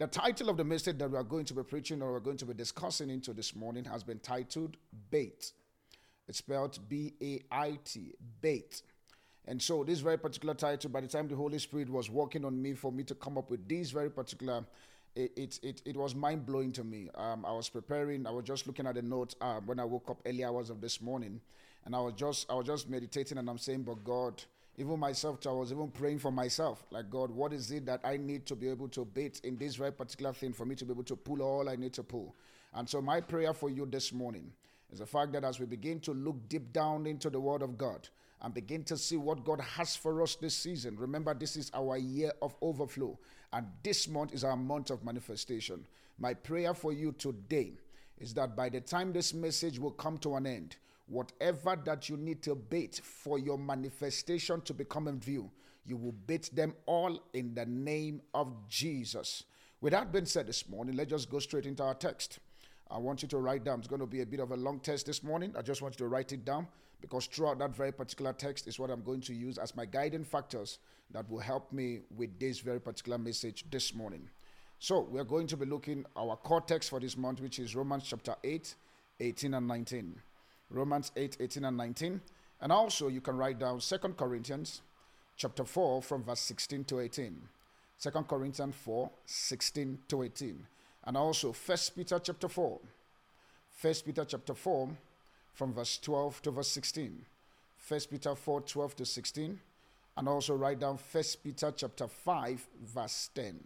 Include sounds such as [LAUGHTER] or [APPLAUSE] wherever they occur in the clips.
The title of the message that we are going to be preaching or we're going to be discussing into this morning has been titled Bait. It's spelled B A I T, Bait. And so, this very particular title, by the time the Holy Spirit was working on me for me to come up with this very particular, it it, it, it was mind blowing to me. Um, I was preparing, I was just looking at the note uh, when I woke up early hours of this morning, and I was just I was just meditating, and I'm saying, but God, even myself, I was even praying for myself. Like, God, what is it that I need to be able to bait in this very particular thing for me to be able to pull all I need to pull? And so, my prayer for you this morning is the fact that as we begin to look deep down into the Word of God and begin to see what God has for us this season, remember, this is our year of overflow, and this month is our month of manifestation. My prayer for you today is that by the time this message will come to an end, whatever that you need to bait for your manifestation to become in view, you will bait them all in the name of Jesus. With that being said this morning, let's just go straight into our text. I want you to write down. It's going to be a bit of a long text this morning. I just want you to write it down because throughout that very particular text is what I'm going to use as my guiding factors that will help me with this very particular message this morning. So, we're going to be looking our core text for this month, which is Romans chapter 8, 18 and 19. Romans 8, 18 and 19. And also you can write down Second Corinthians chapter 4 from verse 16 to 18. 2 Corinthians 4, 16 to 18. And also First Peter chapter 4. First Peter chapter 4 from verse 12 to verse 16. First Peter 4, 12 to 16. And also write down First Peter chapter 5, verse 10.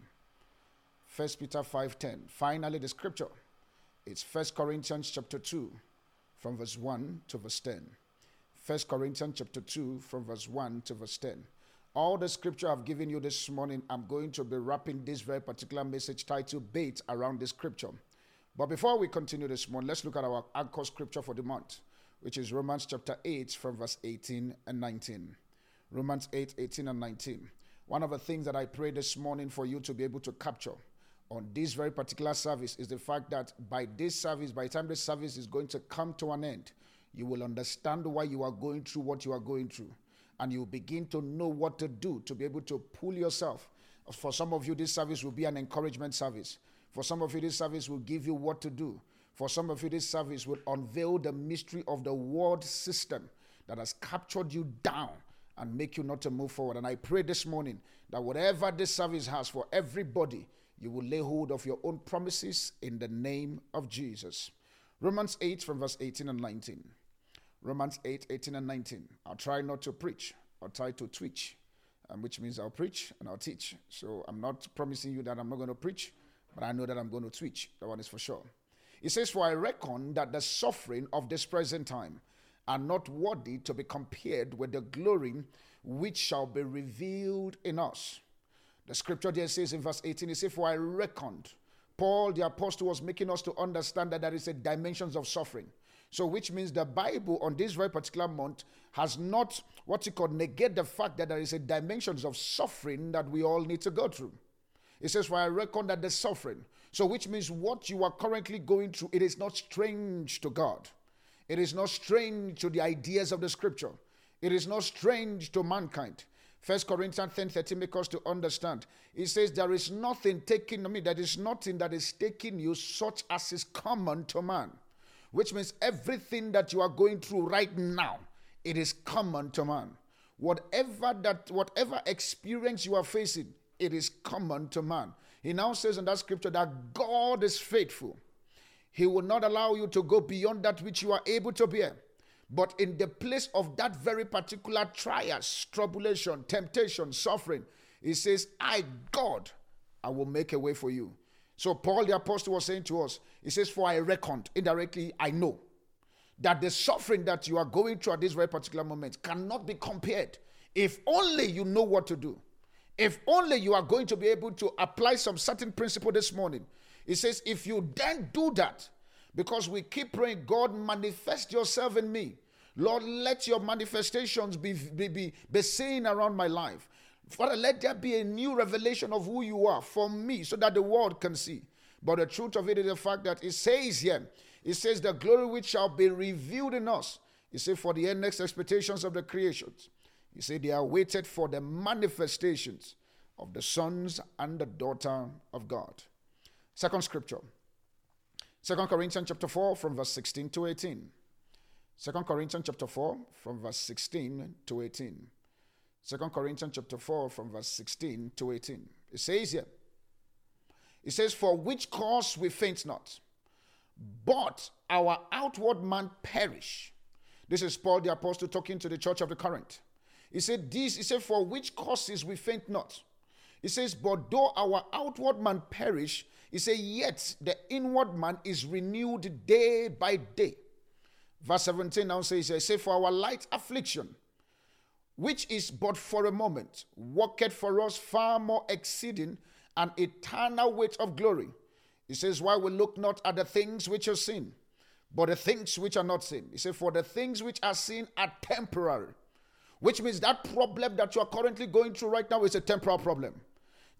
First Peter 5, 10. Finally, the scripture. It's First Corinthians chapter 2 from verse 1 to verse 10. 1 Corinthians chapter 2 from verse 1 to verse 10. All the scripture I've given you this morning, I'm going to be wrapping this very particular message titled Bait around this scripture. But before we continue this morning, let's look at our anchor scripture for the month, which is Romans chapter 8 from verse 18 and 19. Romans 8, 18 and 19. One of the things that I pray this morning for you to be able to capture on this very particular service is the fact that by this service, by the time this service is going to come to an end, you will understand why you are going through what you are going through. And you begin to know what to do to be able to pull yourself. For some of you, this service will be an encouragement service. For some of you, this service will give you what to do. For some of you, this service will unveil the mystery of the world system that has captured you down and make you not to move forward. And I pray this morning that whatever this service has for everybody, you will lay hold of your own promises in the name of Jesus. Romans 8 from verse 18 and 19. Romans 8, 18 and 19. I'll try not to preach, I'll try to twitch, um, which means I'll preach and I'll teach. So I'm not promising you that I'm not going to preach, but I know that I'm going to twitch. That one is for sure. It says, For I reckon that the suffering of this present time are not worthy to be compared with the glory which shall be revealed in us. The scripture there says in verse 18, it says, For I reckoned. Paul the apostle was making us to understand that there is a dimensions of suffering. So, which means the Bible on this very particular month has not what you call negate the fact that there is a dimensions of suffering that we all need to go through. It says, For I reckon that the suffering. So, which means what you are currently going through, it is not strange to God. It is not strange to the ideas of the scripture. It is not strange to mankind. First Corinthians 10 13 make us to understand. It says, There is nothing taking me, there is nothing that is taking you such as is common to man. Which means everything that you are going through right now, it is common to man. Whatever that, whatever experience you are facing, it is common to man. He now says in that scripture that God is faithful. He will not allow you to go beyond that which you are able to bear. But in the place of that very particular trials, tribulation, temptation, suffering, he says, I, God, I will make a way for you. So Paul the apostle was saying to us, he says, For I reckoned, indirectly, I know that the suffering that you are going through at this very particular moment cannot be compared. If only you know what to do. If only you are going to be able to apply some certain principle this morning. He says, if you then do that, because we keep praying, God, manifest yourself in me. Lord, let your manifestations be, be, be, be seen around my life. Father, let there be a new revelation of who you are for me so that the world can see. But the truth of it is the fact that it says here, it says, the glory which shall be revealed in us. He said, for the end next expectations of the creations. He said, they are waited for the manifestations of the sons and the daughter of God. Second scripture. Second Corinthians chapter 4 from verse 16 to 18. Second Corinthians chapter 4 from verse 16 to 18. Second Corinthians chapter 4 from verse 16 to 18. It says here, it says, For which cause we faint not, but our outward man perish. This is Paul the apostle talking to the church of the Corinth. He said, This, he said, For which causes we faint not. He says, But though our outward man perish, he said, Yet the inward man is renewed day by day. Verse 17 now says, I say, For our light affliction, which is but for a moment, worketh for us far more exceeding an eternal weight of glory. He says, Why we look not at the things which are seen, but the things which are not seen. He said, For the things which are seen are temporary. Which means that problem that you are currently going through right now is a temporal problem.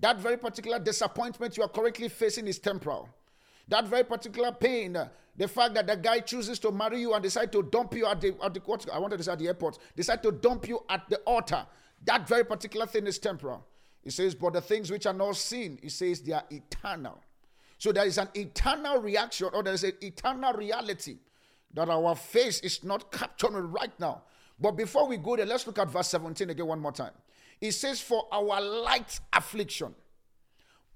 That very particular disappointment you are currently facing is temporal. That very particular pain, uh, the fact that the guy chooses to marry you and decide to dump you at the, at the what, I wanted to say at the airport, decide to dump you at the altar, that very particular thing is temporal. He says, but the things which are not seen, he says they are eternal. So there is an eternal reaction or there is an eternal reality that our face is not capturing right now. But before we go there, let's look at verse 17 again one more time. It says, For our light affliction.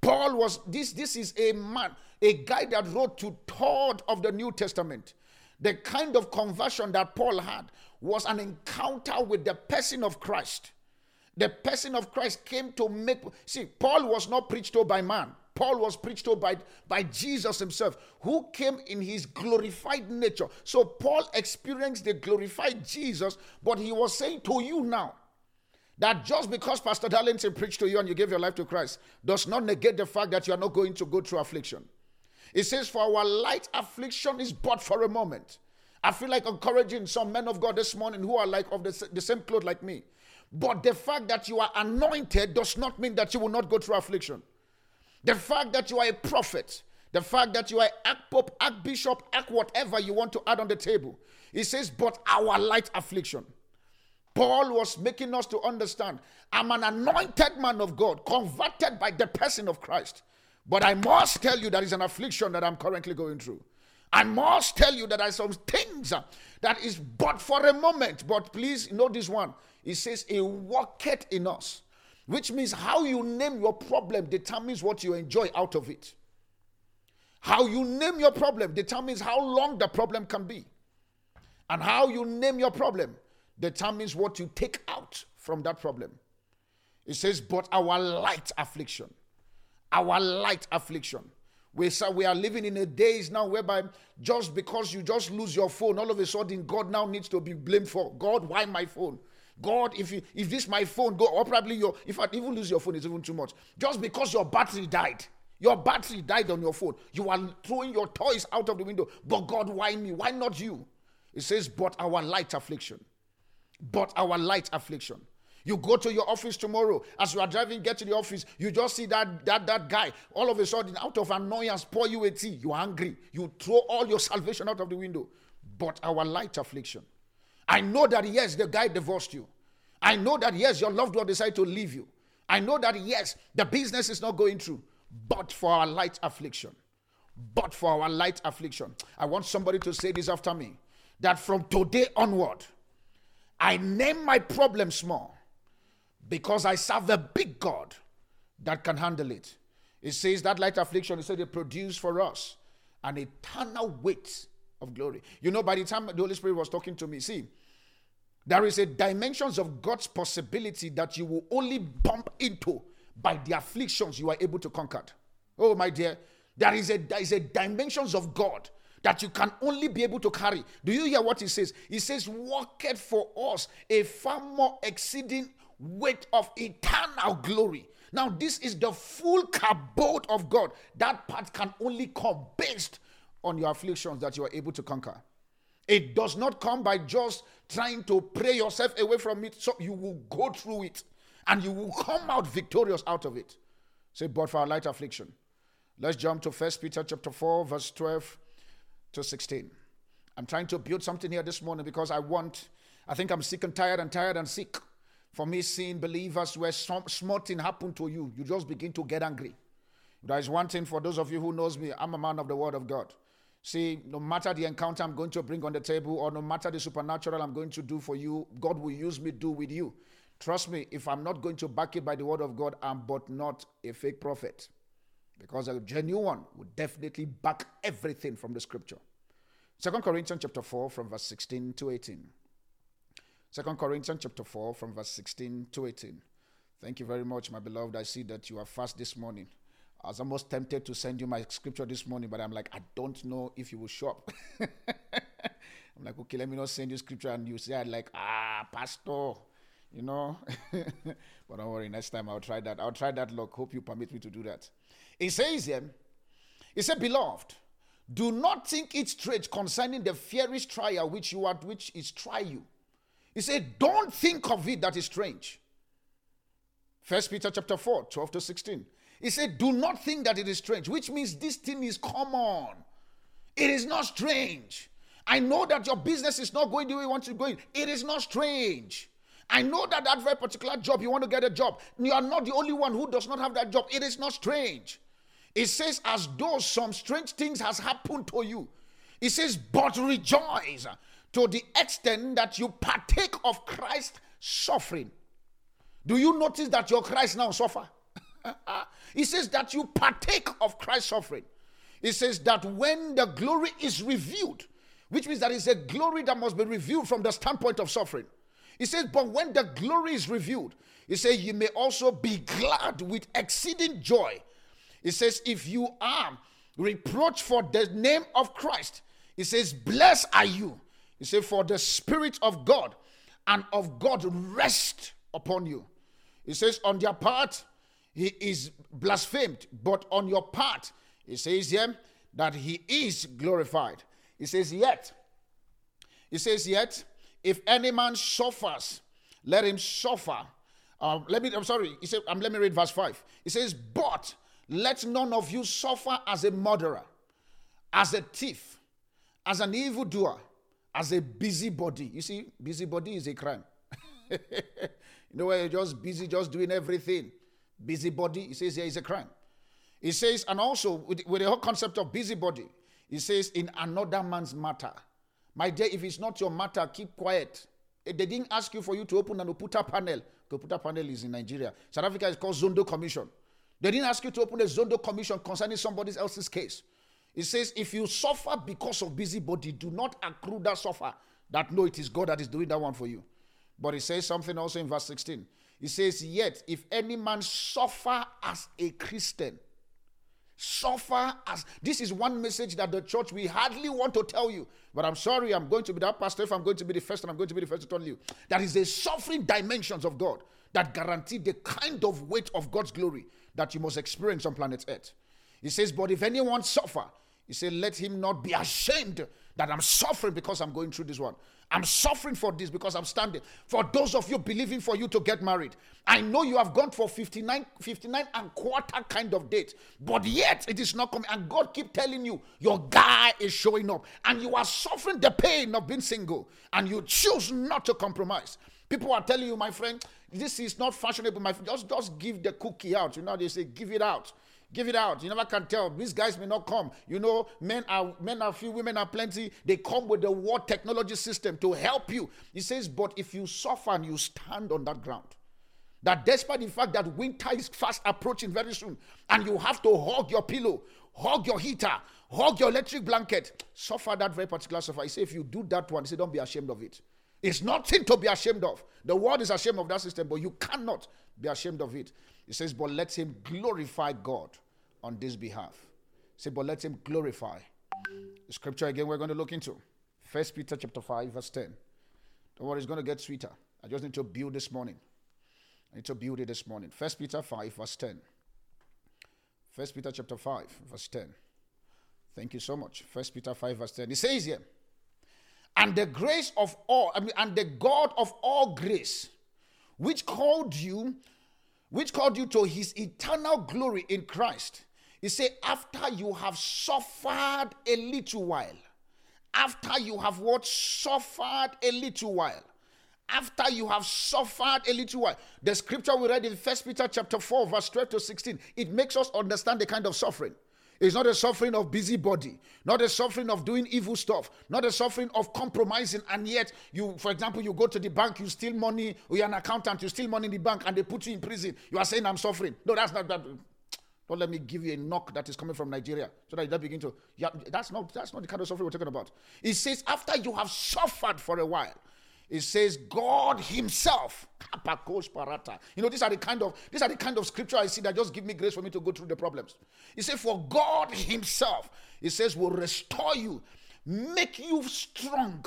Paul was this this is a man, a guy that wrote to third of the New Testament. The kind of conversion that Paul had was an encounter with the person of Christ. The person of Christ came to make see Paul was not preached to by man. Paul was preached to by, by Jesus himself, who came in his glorified nature. So Paul experienced the glorified Jesus, but he was saying to you now, that just because Pastor Darlington preached to you and you gave your life to Christ does not negate the fact that you are not going to go through affliction. It says, For our light affliction is but for a moment. I feel like encouraging some men of God this morning who are like of the, the same cloth like me. But the fact that you are anointed does not mean that you will not go through affliction. The fact that you are a prophet, the fact that you are archpope, archbishop, arch bishop, act, whatever you want to add on the table. It says, but our light affliction. Paul was making us to understand I'm an anointed man of God, converted by the person of Christ. But I must tell you that is an affliction that I'm currently going through. I must tell you that there are some things uh, that is but for a moment. But please know this one. It says, A worketh in us, which means how you name your problem determines what you enjoy out of it. How you name your problem determines how long the problem can be. And how you name your problem determines what you take out from that problem. It says, but our light affliction, our light affliction. We, we are living in a days now whereby just because you just lose your phone, all of a sudden God now needs to be blamed for. God, why my phone? God, if you, if this my phone go, or probably your if I even lose your phone, it's even too much. Just because your battery died, your battery died on your phone, you are throwing your toys out of the window. But God, why me? Why not you? It says, but our light affliction but our light affliction. You go to your office tomorrow. As you are driving, get to the office, you just see that that that guy. All of a sudden, out of annoyance, pour you a tea. You're angry. You throw all your [LAUGHS] salvation out of the window. But our light affliction. I know that yes, the guy divorced you. I know that yes, your loved one decided to leave you. I know that yes, the business is not going through. But for our light affliction. But for our light affliction. I want somebody to say this after me. That from today onward I name my problem small because I serve a big God that can handle it. It says that light affliction, it said it produced for us an eternal weight of glory. You know, by the time the Holy Spirit was talking to me, see, there is a dimensions of God's possibility that you will only bump into by the afflictions you are able to conquer. Oh, my dear, there is a there is a dimensions of God that you can only be able to carry. Do you hear what he says? He says, Worketh for us a far more exceeding weight of eternal glory. Now, this is the full kabod of God. That part can only come based on your afflictions that you are able to conquer. It does not come by just trying to pray yourself away from it, so you will go through it and you will come out victorious out of it. Say, but for a light affliction. Let's jump to First Peter chapter 4, verse 12 to 16. I'm trying to build something here this morning because I want, I think I'm sick and tired and tired and sick for me seeing believers where some small thing happened to you, you just begin to get angry. There is one thing for those of you who knows me, I'm a man of the word of God. See, no matter the encounter I'm going to bring on the table or no matter the supernatural I'm going to do for you, God will use me do with you. Trust me, if I'm not going to back it by the word of God, I'm but not a fake prophet. Because a genuine one would definitely back everything from the scripture. Second Corinthians chapter 4 from verse 16 to 18. Second Corinthians chapter 4 from verse 16 to 18. Thank you very much, my beloved. I see that you are fast this morning. I was almost tempted to send you my scripture this morning, but I'm like, I don't know if you will show up. [LAUGHS] I'm like, okay, let me not send you scripture. And you say, I'm like, ah, pastor, you know. [LAUGHS] but don't worry, next time I'll try that. I'll try that luck. Hope you permit me to do that. He says here, he said, Beloved, do not think it strange concerning the fierce trial which you are, which is try you. He said, Don't think of it that is strange. First Peter chapter 4, 12 to 16. He said, Do not think that it is strange, which means this thing is common. It is not strange. I know that your business is not going the way you want to go. It is not strange. I know that that very particular job, you want to get a job. You are not the only one who does not have that job. It is not strange. It says, as though some strange things has happened to you. It says, but rejoice to the extent that you partake of Christ's suffering. Do you notice that your Christ now suffer? [LAUGHS] he says that you partake of Christ's suffering. He says that when the glory is revealed, which means that it's a glory that must be revealed from the standpoint of suffering. He says, but when the glory is revealed, he says, you may also be glad with exceeding joy. He says, if you are reproached for the name of Christ, he says, blessed are you. He says, for the Spirit of God and of God rest upon you. He says, on their part, he is blasphemed, but on your part, he says here that he is glorified. He says, Yet, he says, Yet, if any man suffers, let him suffer. Um, let me, I'm sorry, he said, um, let me read verse 5. He says, But let none of you suffer as a murderer, as a thief, as an evildoer, as a busybody. You see, busybody is a crime. [LAUGHS] you know, where you're just busy, just doing everything busybody, he says here is a crime. He says, and also with, with the whole concept of busybody, he says, in another man's matter. My dear, if it's not your matter, keep quiet. Eh, they didn't ask you for you to open an Oputa panel. Oputa panel is in Nigeria. South Africa is called Zondo Commission. They didn't ask you to open a Zondo Commission concerning somebody else's case. It says, if you suffer because of busybody, do not accrue that suffer. That no, it is God that is doing that one for you. But it says something also in verse 16. He says, Yet if any man suffer as a Christian, suffer as this is one message that the church we hardly want to tell you. But I'm sorry, I'm going to be that pastor. If I'm going to be the first, and I'm going to be the first to tell you that is the suffering dimensions of God that guarantee the kind of weight of God's glory that you must experience on planet Earth. He says, But if anyone suffer, he said, Let him not be ashamed that I'm suffering because I'm going through this one. I'm suffering for this because I'm standing. For those of you believing for you to get married, I know you have gone for 59, 59 and quarter kind of date, but yet it is not coming. And God keep telling you your guy is showing up, and you are suffering the pain of being single, and you choose not to compromise. People are telling you, my friend, this is not fashionable. My friend, just just give the cookie out. You know they say, give it out. Give it out. You never can tell. These guys may not come. You know, men are men are few, women are plenty. They come with the war technology system to help you. He says, but if you suffer and you stand on that ground, that despite the fact that winter is fast approaching very soon, and you have to hug your pillow, hug your heater, hug your electric blanket, suffer that very particular suffer. He said, if you do that one, he said, don't be ashamed of it. It's nothing to be ashamed of. The world is ashamed of that system, but you cannot be ashamed of it. It says, but let him glorify God on this behalf. Say, but let him glorify. The scripture again we're going to look into. First Peter chapter 5, verse 10. Don't worry, it's going to get sweeter. I just need to build this morning. I need to build it this morning. First Peter 5, verse 10. First Peter chapter 5, verse 10. Thank you so much. First Peter 5, verse 10. It says here, and the grace of all, I mean, and the God of all grace, which called you which called you to his eternal glory in Christ. He said, after you have suffered a little while, after you have what suffered a little while, after you have suffered a little while. The scripture we read in First Peter chapter 4, verse 12 to 16, it makes us understand the kind of suffering. It's not a suffering of busybody, not a suffering of doing evil stuff, not a suffering of compromising. And yet, you, for example, you go to the bank, you steal money, you're an accountant, you steal money in the bank, and they put you in prison. You are saying, I'm suffering. No, that's not that. Don't let me give you a knock that is coming from Nigeria so that you don't begin to. Yeah, that's not that's not the kind of suffering we're talking about. It says, after you have suffered for a while, it says God Himself. You know, these are the kind of these are the kind of scripture I see that just give me grace for me to go through the problems. He says, For God Himself, He says, will restore you, make you strong,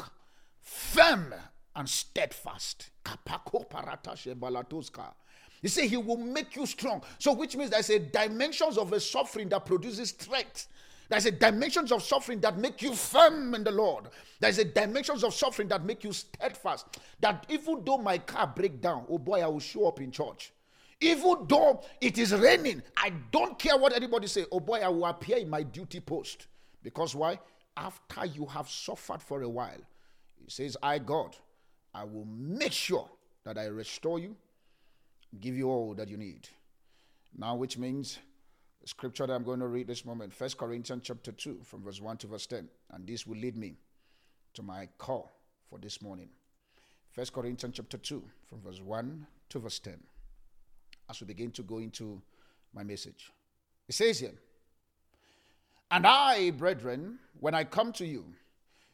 firm, and steadfast. He said he will make you strong. So, which means there's a dimensions of a suffering that produces strength. There's a dimensions of suffering that make you firm in the Lord. There's a dimensions of suffering that make you steadfast. That even though my car break down, oh boy, I will show up in church. Even though it is raining, I don't care what anybody say. Oh boy, I will appear in my duty post. Because why? After you have suffered for a while, he says, I God, I will make sure that I restore you, give you all that you need. Now, which means scripture that I'm going to read this moment, First Corinthians chapter 2, from verse 1 to verse 10. And this will lead me to my call for this morning. First Corinthians chapter 2, from verse 1 to verse 10. As we begin to go into my message. It says here, And I, brethren, when I come to you,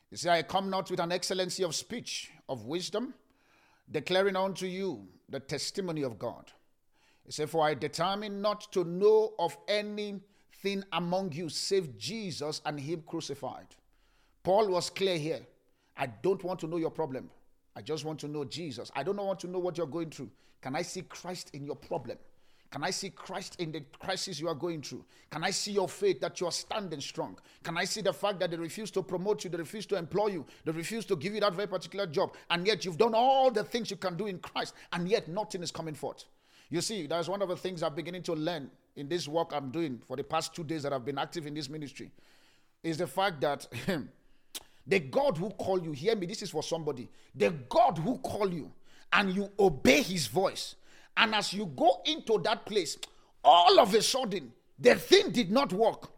you see, I come not with an excellency of speech, of wisdom, declaring unto you the testimony of God. He said, For I determined not to know of anything among you save Jesus and Him crucified. Paul was clear here. I don't want to know your problem. I just want to know Jesus. I don't want to know what you're going through. Can I see Christ in your problem? Can I see Christ in the crisis you are going through? Can I see your faith that you are standing strong? Can I see the fact that they refuse to promote you, they refuse to employ you, they refuse to give you that very particular job, and yet you've done all the things you can do in Christ, and yet nothing is coming forth? You see, that's one of the things I'm beginning to learn in this work I'm doing for the past two days that I've been active in this ministry. Is the fact that [LAUGHS] the God who called you, hear me, this is for somebody. The God who called you and you obey his voice. And as you go into that place, all of a sudden, the thing did not work.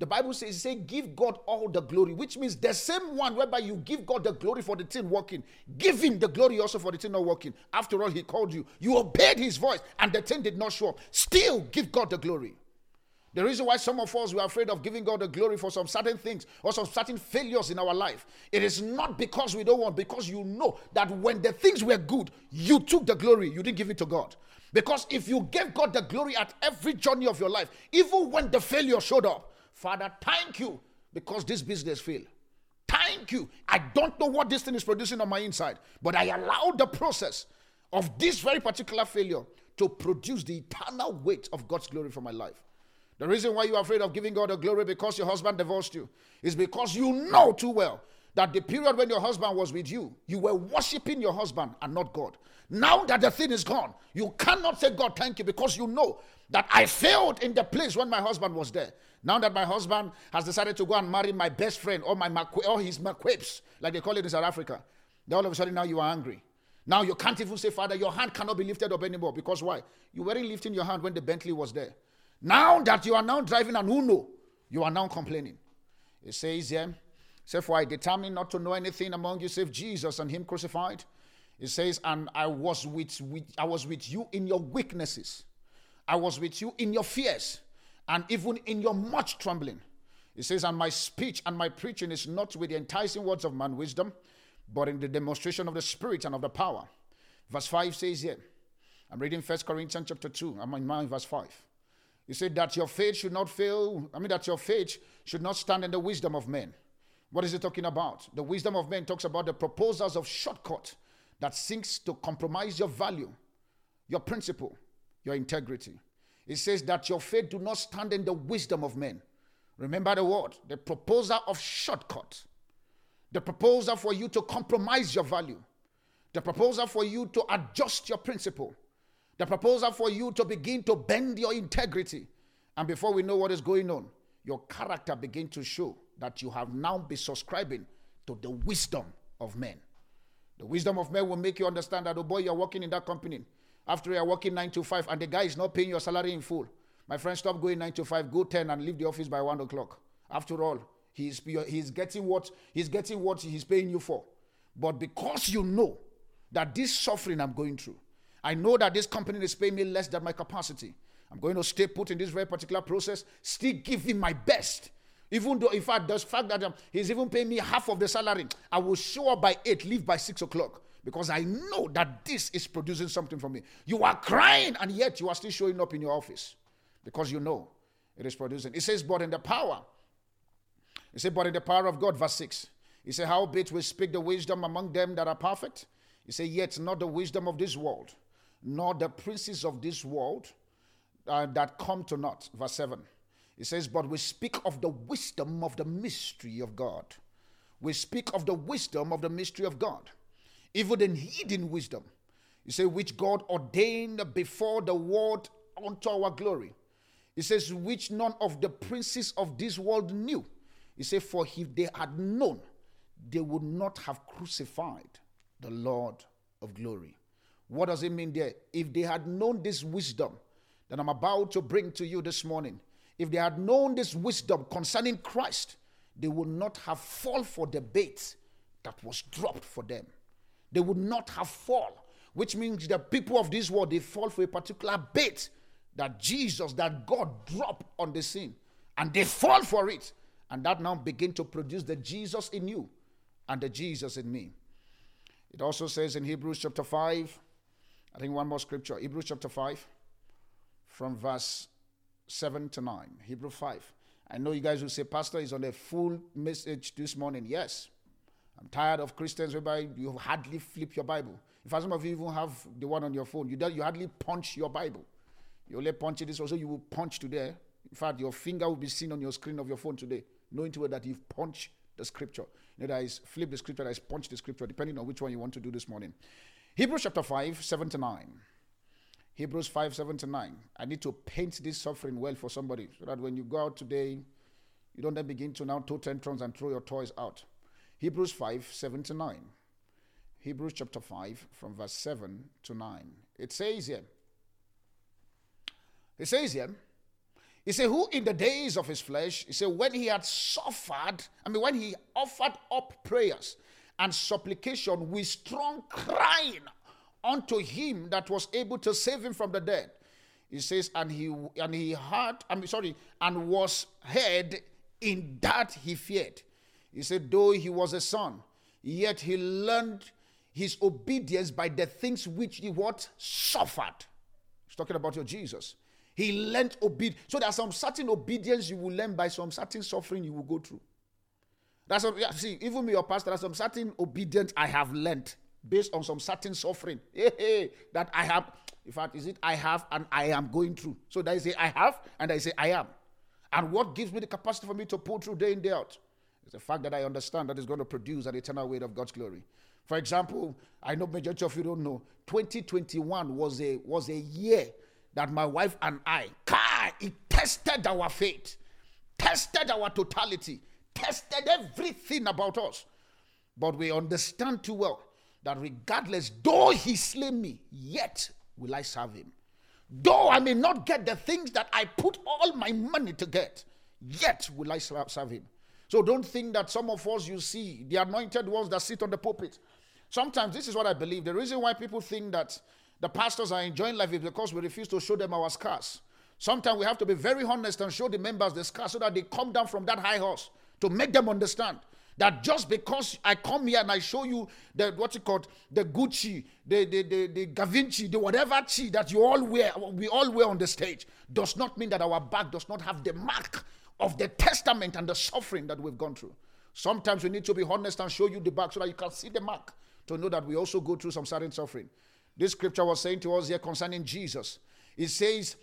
The Bible says, say, give God all the glory, which means the same one whereby you give God the glory for the thing working, give him the glory also for the thing not working. After all, he called you. You obeyed his voice, and the thing did not show up. Still give God the glory. The reason why some of us were afraid of giving God the glory for some certain things or some certain failures in our life, it is not because we don't want, because you know that when the things were good, you took the glory, you didn't give it to God. Because if you gave God the glory at every journey of your life, even when the failure showed up, Father, thank you because this business failed. Thank you. I don't know what this thing is producing on my inside, but I allowed the process of this very particular failure to produce the eternal weight of God's glory for my life. The reason why you're afraid of giving God the glory because your husband divorced you is because you know too well that the period when your husband was with you, you were worshiping your husband and not God. Now that the thing is gone, you cannot say, God, thank you, because you know that I failed in the place when my husband was there. Now that my husband has decided to go and marry my best friend or my or his maqueps, like they call it in South Africa, then all of a sudden now you are angry. Now you can't even say, Father, your hand cannot be lifted up anymore. Because why? You weren't lifting your hand when the Bentley was there. Now that you are now driving an Uno, you are now complaining. It says here, say, For I determined not to know anything among you save Jesus and him crucified. It says, And I was with, with I was with you in your weaknesses. I was with you in your fears and even in your much trembling. It says, And my speech and my preaching is not with the enticing words of man wisdom, but in the demonstration of the Spirit and of the power. Verse 5 says here, I'm reading First Corinthians chapter 2, I'm in mind, verse 5. He said that your faith should not fail, I mean, that your faith should not stand in the wisdom of men. What is he talking about? The wisdom of men talks about the proposals of shortcut that seeks to compromise your value, your principle, your integrity. It says that your faith do not stand in the wisdom of men. Remember the word, the proposal of shortcut, the proposal for you to compromise your value, the proposal for you to adjust your principle, the proposal for you to begin to bend your integrity. And before we know what is going on, your character begin to show that you have now been subscribing to the wisdom of men. The wisdom of men will make you understand that, oh boy, you're working in that company. After you're working 9 to 5 and the guy is not paying your salary in full. My friend, stop going 9 to 5, go 10 and leave the office by 1 o'clock. After all, he's, he's, getting what, he's getting what he's paying you for. But because you know that this suffering I'm going through, I know that this company is paying me less than my capacity. I'm going to stay put in this very particular process, still giving my best. Even though, in fact, the fact that um, he's even paying me half of the salary, I will show up by 8, leave by 6 o'clock because I know that this is producing something for me. You are crying, and yet you are still showing up in your office because you know it is producing. It says, but in the power. It says, but in the power of God, verse 6. He said, Howbeit we speak the wisdom among them that are perfect. He said, Yet not the wisdom of this world, nor the princes of this world uh, that come to naught. Verse 7. It says, But we speak of the wisdom of the mystery of God. We speak of the wisdom of the mystery of God, even in hidden wisdom. You say, which God ordained before the world unto our glory. He says, which none of the princes of this world knew. He said, for if they had known, they would not have crucified the Lord of glory. What does it mean there? If they had known this wisdom that I'm about to bring to you this morning, if they had known this wisdom concerning Christ, they would not have fall for the bait that was dropped for them. They would not have fall, which means the people of this world they fall for a particular bait that Jesus, that God dropped on the scene, and they fall for it, and that now begin to produce the Jesus in you and the Jesus in me. It also says in Hebrews chapter 5, I think one more scripture, Hebrews chapter 5, from verse 7 to 9. Hebrew 5. I know you guys will say, Pastor is on a full message this morning. Yes. I'm tired of Christians whereby you hardly flip your Bible. In fact, some of you even have the one on your phone. You, you hardly punch your Bible. You only punch it this also, you will punch today. In fact, your finger will be seen on your screen of your phone today, knowing to it that you've punched the scripture. You know, that is flip the scripture, that is punch the scripture, depending on which one you want to do this morning. Hebrews chapter 5, 7 to 9. Hebrews 5 7 to 9. I need to paint this suffering well for somebody so that when you go out today, you don't then begin to now throw tantrums and throw your toys out. Hebrews 5 7 to 9. Hebrews chapter 5 from verse 7 to 9. It says here, it says here, he said, Who in the days of his flesh, he said, when he had suffered, I mean, when he offered up prayers and supplication with strong crying unto him that was able to save him from the dead. He says, and he and he had, I'm sorry, and was heard in that he feared. He said, though he was a son, yet he learned his obedience by the things which he what suffered. He's talking about your Jesus. He learned obedience. So there's some certain obedience you will learn by some certain suffering you will go through. That's what, yeah, see, even me, your pastor, there's some certain obedience I have learned based on some certain suffering hey, hey, that I have. In fact, is it I have and I am going through? So I say I have and I say I am. And what gives me the capacity for me to pull through day in, day out? Is the fact that I understand that it's going to produce an eternal weight of God's glory. For example, I know majority of you don't know, 2021 was a was a year that my wife and I, car, it tested our faith, tested our totality, tested everything about us. But we understand too well that regardless, though he slay me, yet will I serve him. Though I may not get the things that I put all my money to get, yet will I serve him. So don't think that some of us you see, the anointed ones that sit on the pulpit. Sometimes this is what I believe. The reason why people think that the pastors are enjoying life is because we refuse to show them our scars. Sometimes we have to be very honest and show the members the scars so that they come down from that high horse to make them understand that just because I come here and I show you the what's it called, the Gucci, the the the, the Givenchy, the whatever chi that you all wear, we all wear on the stage, does not mean that our back does not have the mark of the testament and the suffering that we've gone through. Sometimes we need to be honest and show you the back so that you can see the mark to know that we also go through some certain suffering. This scripture was saying to us here concerning Jesus. It says,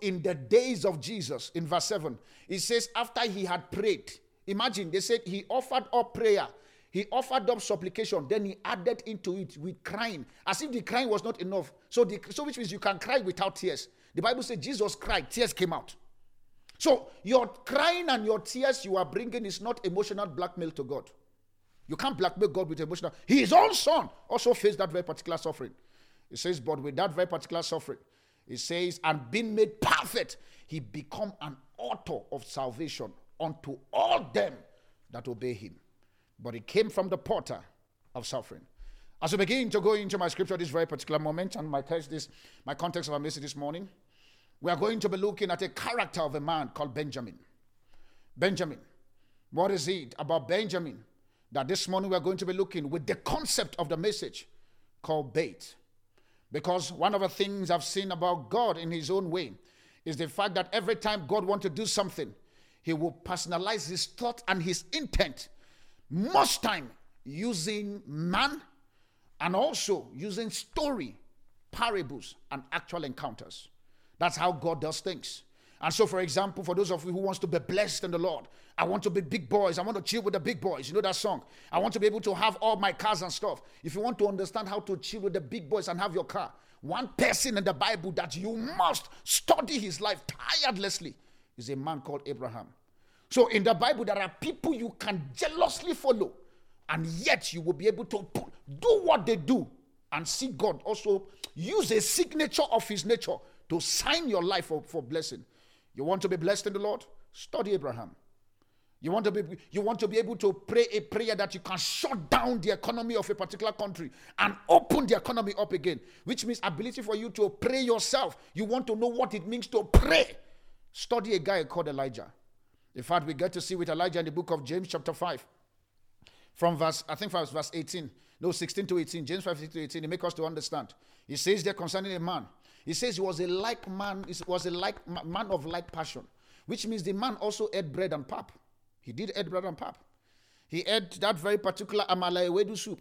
in the days of Jesus, in verse 7, it says, after he had prayed, Imagine they said he offered up prayer, he offered up supplication, then he added into it with crying, as if the crying was not enough. So, the, so which means you can cry without tears. The Bible says Jesus cried, tears came out. So your crying and your tears you are bringing is not emotional blackmail to God. You can't blackmail God with emotional. His own son also faced that very particular suffering. It says, but with that very particular suffering, it says, and being made perfect, he become an author of salvation unto all them that obey him. But he came from the porter of suffering. As we begin to go into my scripture this very particular moment, and my text this, my context of our message this morning, we are going to be looking at a character of a man called Benjamin. Benjamin. What is it about Benjamin that this morning we are going to be looking with the concept of the message called bait? Because one of the things I've seen about God in his own way is the fact that every time God wants to do something, he will personalize his thought and his intent. Most time using man and also using story, parables, and actual encounters. That's how God does things. And so, for example, for those of you who wants to be blessed in the Lord, I want to be big boys. I want to chill with the big boys. You know that song? I want to be able to have all my cars and stuff. If you want to understand how to chill with the big boys and have your car, one person in the Bible that you must study his life tirelessly is a man called Abraham. So in the Bible, there are people you can jealously follow, and yet you will be able to do what they do and see God also use a signature of his nature to sign your life for, blessing. You want to be blessed in the Lord? Study Abraham. You want to be you want to be able to pray a prayer that you can shut down the economy of a particular country and open the economy up again, which means ability for you to pray yourself. You want to know what it means to pray. Study a guy called Elijah. In fact, we get to see with Elijah in the book of James, chapter 5, from verse, I think verse, verse 18, no, 16 to 18, James 5, 16 to 18, he make us to understand. He says there concerning a man he says he was a like man, he was a like man of like passion, which means the man also ate bread and pap. He did eat bread and pap. He ate that very particular amala ewedu soup.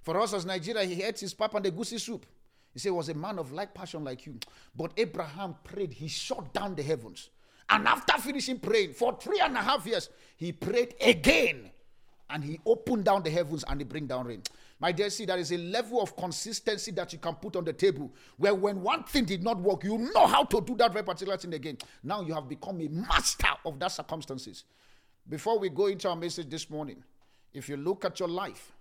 For us as Nigeria, he ate his pap and the egusi soup. He said he was a man of like passion like you. But Abraham prayed, he shut down the heavens. And after finishing praying for three and a half years, he prayed again. And he opened down the heavens and he bring down rain. My dear, see, there is a level of consistency that you can put on the table where when one thing did not work, you know how to do that very particular thing again. Now you have become a master of that circumstances. Before we go into our message this morning, if you look at your life,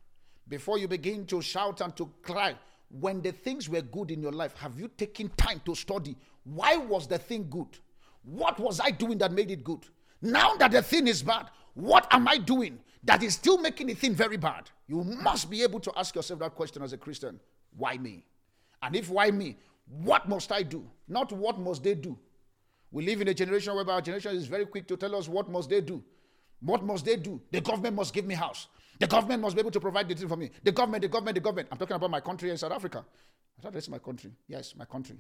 before you begin to shout and to cry, when the things were good in your life, have you taken time to study? Why was the thing good? What was I doing that made it good? Now that the thing is bad, what am I doing that is still making the thing very bad? You must be able to ask yourself that question as a Christian why me? And if why me, what must I do? Not what must they do. We live in a generation where our generation is very quick to tell us what must they do. What must they do? The government must give me house. The government must be able to provide the thing for me. The government, the government, the government. I'm talking about my country in South Africa. I thought that's my country. Yes, my country.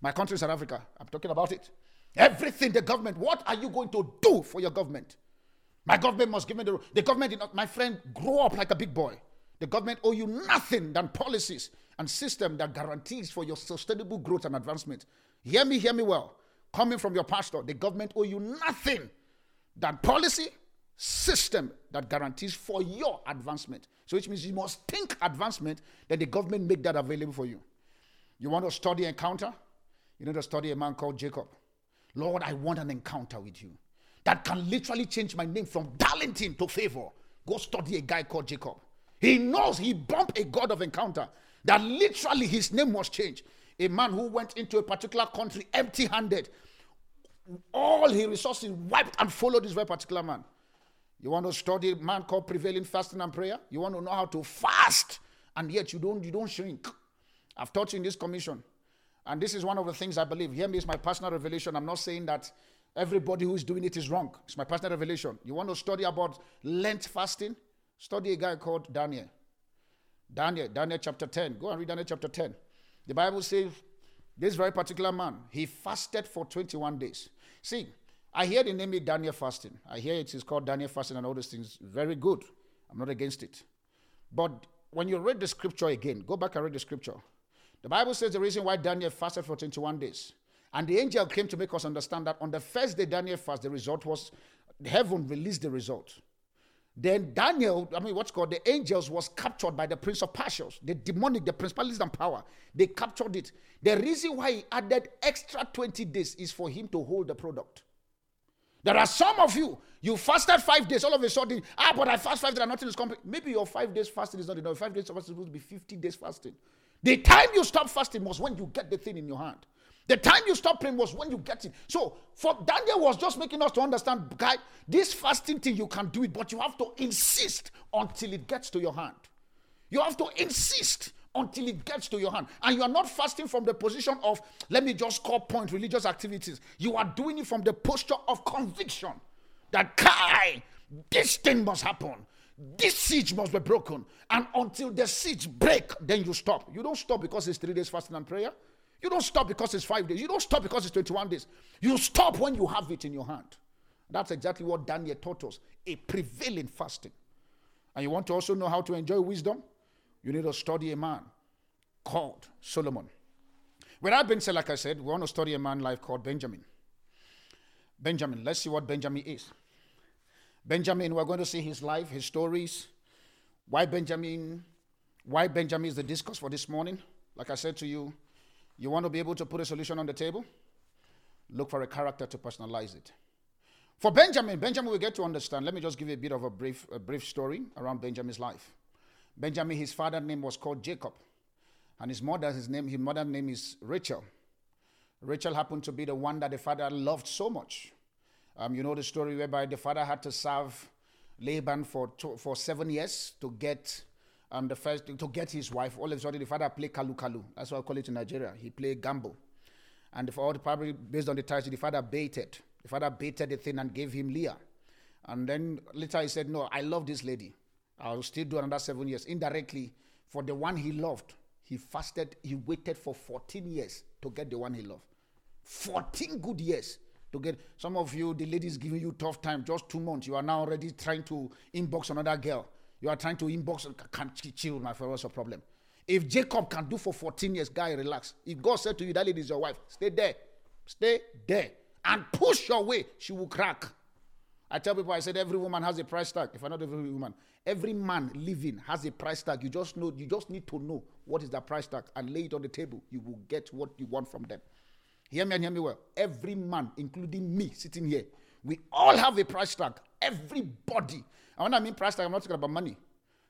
My country, South Africa. I'm talking about it. Everything the government. What are you going to do for your government? My government must give me the the government did not, my friend, grow up like a big boy. The government owe you nothing than policies and system that guarantees for your sustainable growth and advancement. Hear me, hear me well. Coming from your pastor, the government owe you nothing than policy, system that guarantees for your advancement. So which means you must think advancement, then the government make that available for you. You want to study encounter? You need to study a man called Jacob. Lord, I want an encounter with you that can literally change my name from Darlington to favor. Go study a guy called Jacob. He knows he bumped a God of encounter that literally his name was changed. A man who went into a particular country empty handed. All his resources wiped and followed this very particular man. You want to study a man called prevailing fasting and prayer? You want to know how to fast, and yet you don't you don't shrink. I've taught you in this commission. And this is one of the things I believe. Hear me, it's my personal revelation. I'm not saying that Everybody who is doing it is wrong. It's my personal revelation. You want to study about Lent fasting? Study a guy called Daniel. Daniel, Daniel chapter 10. Go and read Daniel chapter 10. The Bible says this very particular man, he fasted for 21 days. See, I hear the name Daniel fasting. I hear it is called Daniel fasting and all those things. Very good. I'm not against it. But when you read the scripture again, go back and read the scripture. The Bible says the reason why Daniel fasted for 21 days and the angel came to make us understand that on the first day Daniel fasted, the result was heaven released the result. Then Daniel, I mean, what's called the angels was captured by the prince of Persia, the demonic, the principalities and power. They captured it. The reason why he added extra 20 days is for him to hold the product. There are some of you, you fasted five days, all of a sudden, ah, but I fast five days and nothing is complete. Maybe your five days fasting is not enough. Five days of fasting is supposed to be 50 days fasting. The time you stop fasting was when you get the thing in your hand. The time you stop praying was when you get it. So for Daniel was just making us to understand, guy, this fasting thing you can do it, but you have to insist until it gets to your hand. You have to insist until it gets to your hand. And you are not fasting from the position of, let me just call point religious activities. You are doing it from the posture of conviction that, Kai, this thing must happen. This siege must be broken. And until the siege break, then you stop. You don't stop because it's three days fasting and prayer. You don't stop because it's five days. You don't stop because it's 21 days. You stop when you have it in your hand. That's exactly what Daniel taught us a prevailing fasting. And you want to also know how to enjoy wisdom? You need to study a man called Solomon. Without being said, like I said, we want to study a man life called Benjamin. Benjamin, let's see what Benjamin is. Benjamin, we're going to see his life, his stories. Why Benjamin? Why Benjamin is the discourse for this morning? Like I said to you, you want to be able to put a solution on the table? Look for a character to personalize it. For Benjamin, Benjamin we get to understand. Let me just give you a bit of a brief, a brief story around Benjamin's life. Benjamin, his father's name was called Jacob. And his mother, his name, his mother's name is Rachel. Rachel happened to be the one that the father loved so much. Um, you know the story whereby the father had to serve Laban for two, for seven years to get um, the first to get his wife. All of a sudden, the father played kalu kalu. That's what I call it in Nigeria. He played gamble, and for all the probably based on the title, the father baited. The father baited the thing and gave him Leah. And then later he said, "No, I love this lady. I'll still do another seven years. Indirectly, for the one he loved, he fasted, he waited for 14 years to get the one he loved. 14 good years to get some of you, the ladies giving you tough time, just two months. You are now already trying to inbox another girl. You are trying to inbox, and can't chill, my friend, what's your problem? If Jacob can do for 14 years, guy, relax. If God said to you, that lady is your wife, stay there. Stay there. And push your way, she will crack. I tell people, I said every woman has a price tag. If I'm not every woman, every man living has a price tag. You just know, you just need to know what is that price tag and lay it on the table. You will get what you want from them. Hear me and hear me well. Every man, including me sitting here, we all have a price tag. Everybody. And when I mean price tag, I'm not talking about money.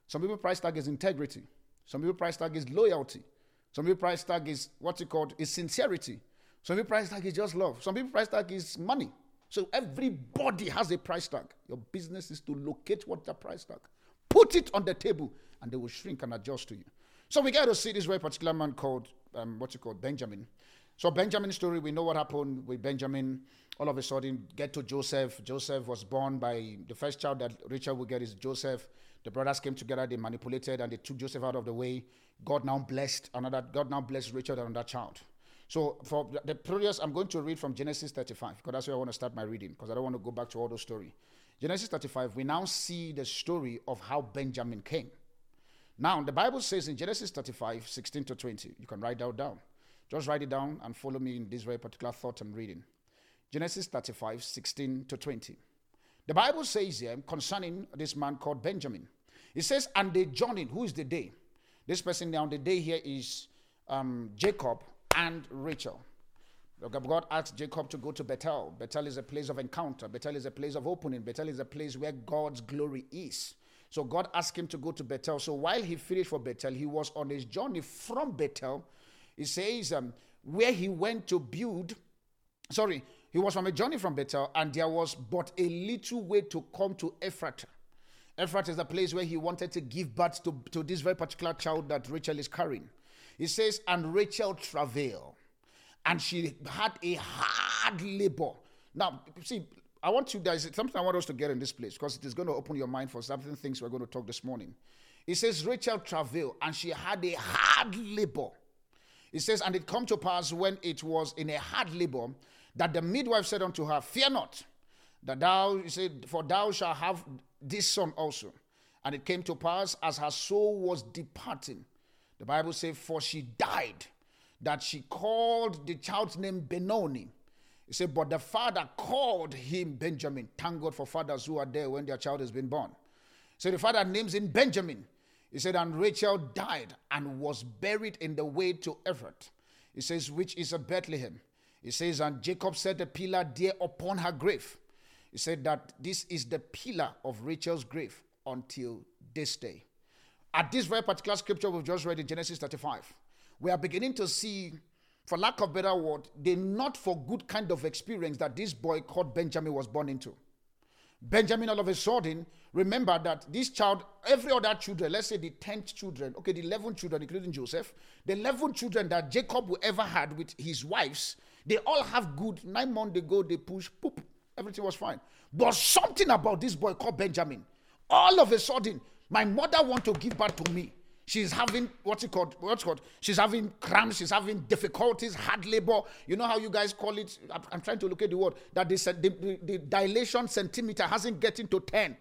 Some people price tag is integrity. Some people price tag is loyalty. Some people price tag is what's it called? Is sincerity. Some people price tag is just love. Some people price tag is money. So everybody has a price tag. Your business is to locate what the price tag, put it on the table, and they will shrink and adjust to you. So we got to see this very particular man called um, what's it called Benjamin. So Benjamin's story, we know what happened with Benjamin. All of a sudden, get to Joseph. Joseph was born by the first child that Rachel will get is Joseph. The brothers came together, they manipulated, and they took Joseph out of the way. God now blessed another. God now blessed Rachel and that child. So for the previous, I'm going to read from Genesis 35 because that's where I want to start my reading because I don't want to go back to all those stories. Genesis 35, we now see the story of how Benjamin came. Now, the Bible says in Genesis 35, 16 to 20, you can write that down. Just write it down and follow me in this very particular thought I'm reading. Genesis 35, 16 to 20. The Bible says here concerning this man called Benjamin. It says, and they journeyed. Who is the day? This person now, the day here is um, Jacob and Rachel. God asked Jacob to go to Bethel. Bethel is a place of encounter. Bethel is a place of opening. Bethel is a place where God's glory is. So God asked him to go to Bethel. So while he finished for Bethel, he was on his journey from Bethel. He says um, where he went to build. Sorry, he was from a journey from Bethel, and there was but a little way to come to Ephrath. Ephrath is the place where he wanted to give birth to, to this very particular child that Rachel is carrying. He says, and Rachel travailed, and she had a hard labor. Now, see, I want you guys, something I want us to get in this place because it is going to open your mind for something things we're going to talk this morning. He says, Rachel travailed, and she had a hard labor. He says, and it come to pass when it was in a hard labor that the midwife said unto her, Fear not, that thou, said, for thou shalt have this son also. And it came to pass as her soul was departing the Bible says, For she died, that she called the child's name Benoni. He said, But the father called him Benjamin. Thank God for fathers who are there when their child has been born. So the father names him Benjamin. He said, And Rachel died and was buried in the way to Ephrath. He says, Which is a Bethlehem. He says, And Jacob set a pillar there upon her grave. He said that this is the pillar of Rachel's grave until this day. At this very particular scripture we've just read in Genesis 35, we are beginning to see, for lack of better word, the not for good kind of experience that this boy called Benjamin was born into. Benjamin, all of a sudden, remember that this child, every other children, let's say the 10th children, okay, the 11 children, including Joseph, the 11 children that Jacob ever had with his wives, they all have good. Nine months ago, they push, poop, everything was fine. But something about this boy called Benjamin, all of a sudden, my mother want to give birth to me. She's having what's it called? What's it called? She's having cramps. She's having difficulties, hard labor. You know how you guys call it? I'm, trying to look at the word that the, the, the dilation centimeter hasn't getting to ten.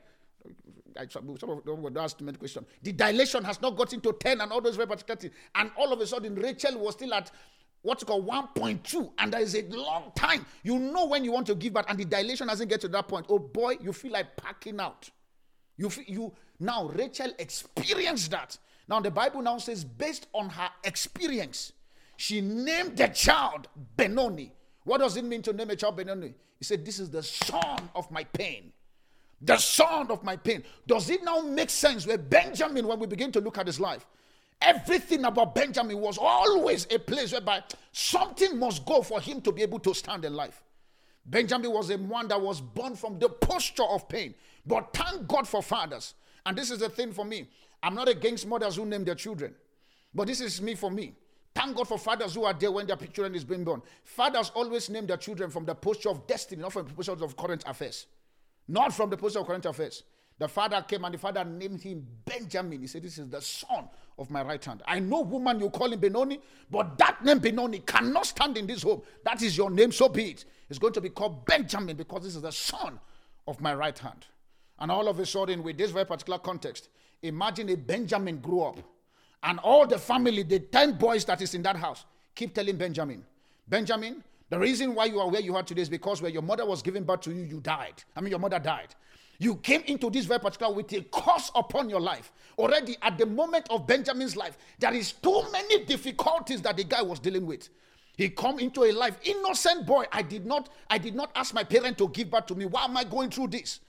I, some of them asked me the question. The dilation has not gotten to 10 and all those things. And all of a sudden, Rachel was still at what's called 1.2 and there is a long time you know when you want to give birth and the dilation hasn't get to that point oh boy you feel like packing out you feel, you now rachel experienced that now the bible now says based on her experience she named the child benoni what does it mean to name a child benoni he said this is the son of my pain the son of my pain does it now make sense where benjamin when we begin to look at his life Everything about Benjamin was always a place whereby something must go for him to be able to stand in life. Benjamin was a man that was born from the posture of pain. But thank God for fathers. And this is the thing for me. I'm not against mothers who name their children. But this is me for me. Thank God for fathers who are there when their children is being born. Fathers always name their children from the posture of destiny, not from the posture of current affairs. Not from the posture of current affairs. The father came and the father named him Benjamin. He said, This is the son of my right hand. I know, woman, you call him Benoni, but that name Benoni cannot stand in this home. That is your name, so be it. It's going to be called Benjamin because this is the son of my right hand. And all of a sudden, with this very particular context, imagine a Benjamin grew up and all the family, the 10 boys that is in that house, keep telling Benjamin, Benjamin, the reason why you are where you are today is because where your mother was giving birth to you, you died. I mean, your mother died. You came into this very particular with a curse upon your life. Already at the moment of Benjamin's life, there is too many difficulties that the guy was dealing with. He come into a life innocent boy. I did not I did not ask my parent to give birth to me. Why am I going through this?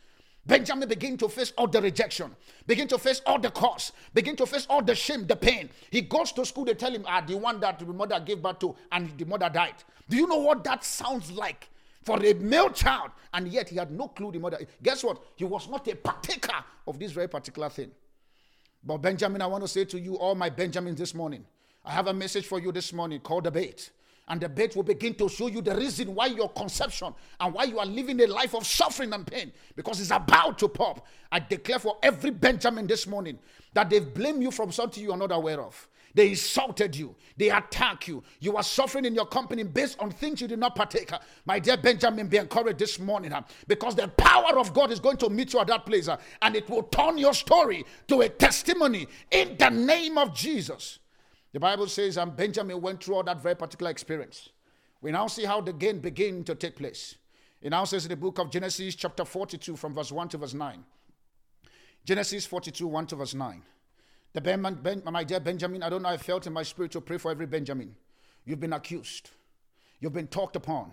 Benjamin began to face all the rejection, begin to face all the curse, begin to face all the shame, the pain. He goes to school, they tell him, ah, the one that the mother gave birth to, and the mother died. Do you know what that sounds like? for a male child, and yet he had no clue the mother. Guess what? He was not a partaker of this very particular thing. But Benjamin, I want to say to you, all my Benjamins this morning, I have a message for you this morning called the bait. And the bait will begin to show you the reason why your conception and why you are living a life of suffering and pain because it's about to pop. I declare for every Benjamin this morning that they've blamed you from something you are not aware of. They insulted you. They attack you. You are suffering in your company based on things you did not partake. My dear Benjamin, be encouraged this morning because the power of God is going to meet you at that place and it will turn your story to a testimony in the name of Jesus. The Bible says, and Benjamin went through all that very particular experience. We now see how the game began to take place. It now says in the book of Genesis, chapter 42, from verse 1 to verse 9. Genesis 42, 1 to verse 9. The ben, ben, my dear Benjamin, I don't know, I felt in my spirit to pray for every Benjamin. You've been accused, you've been talked upon,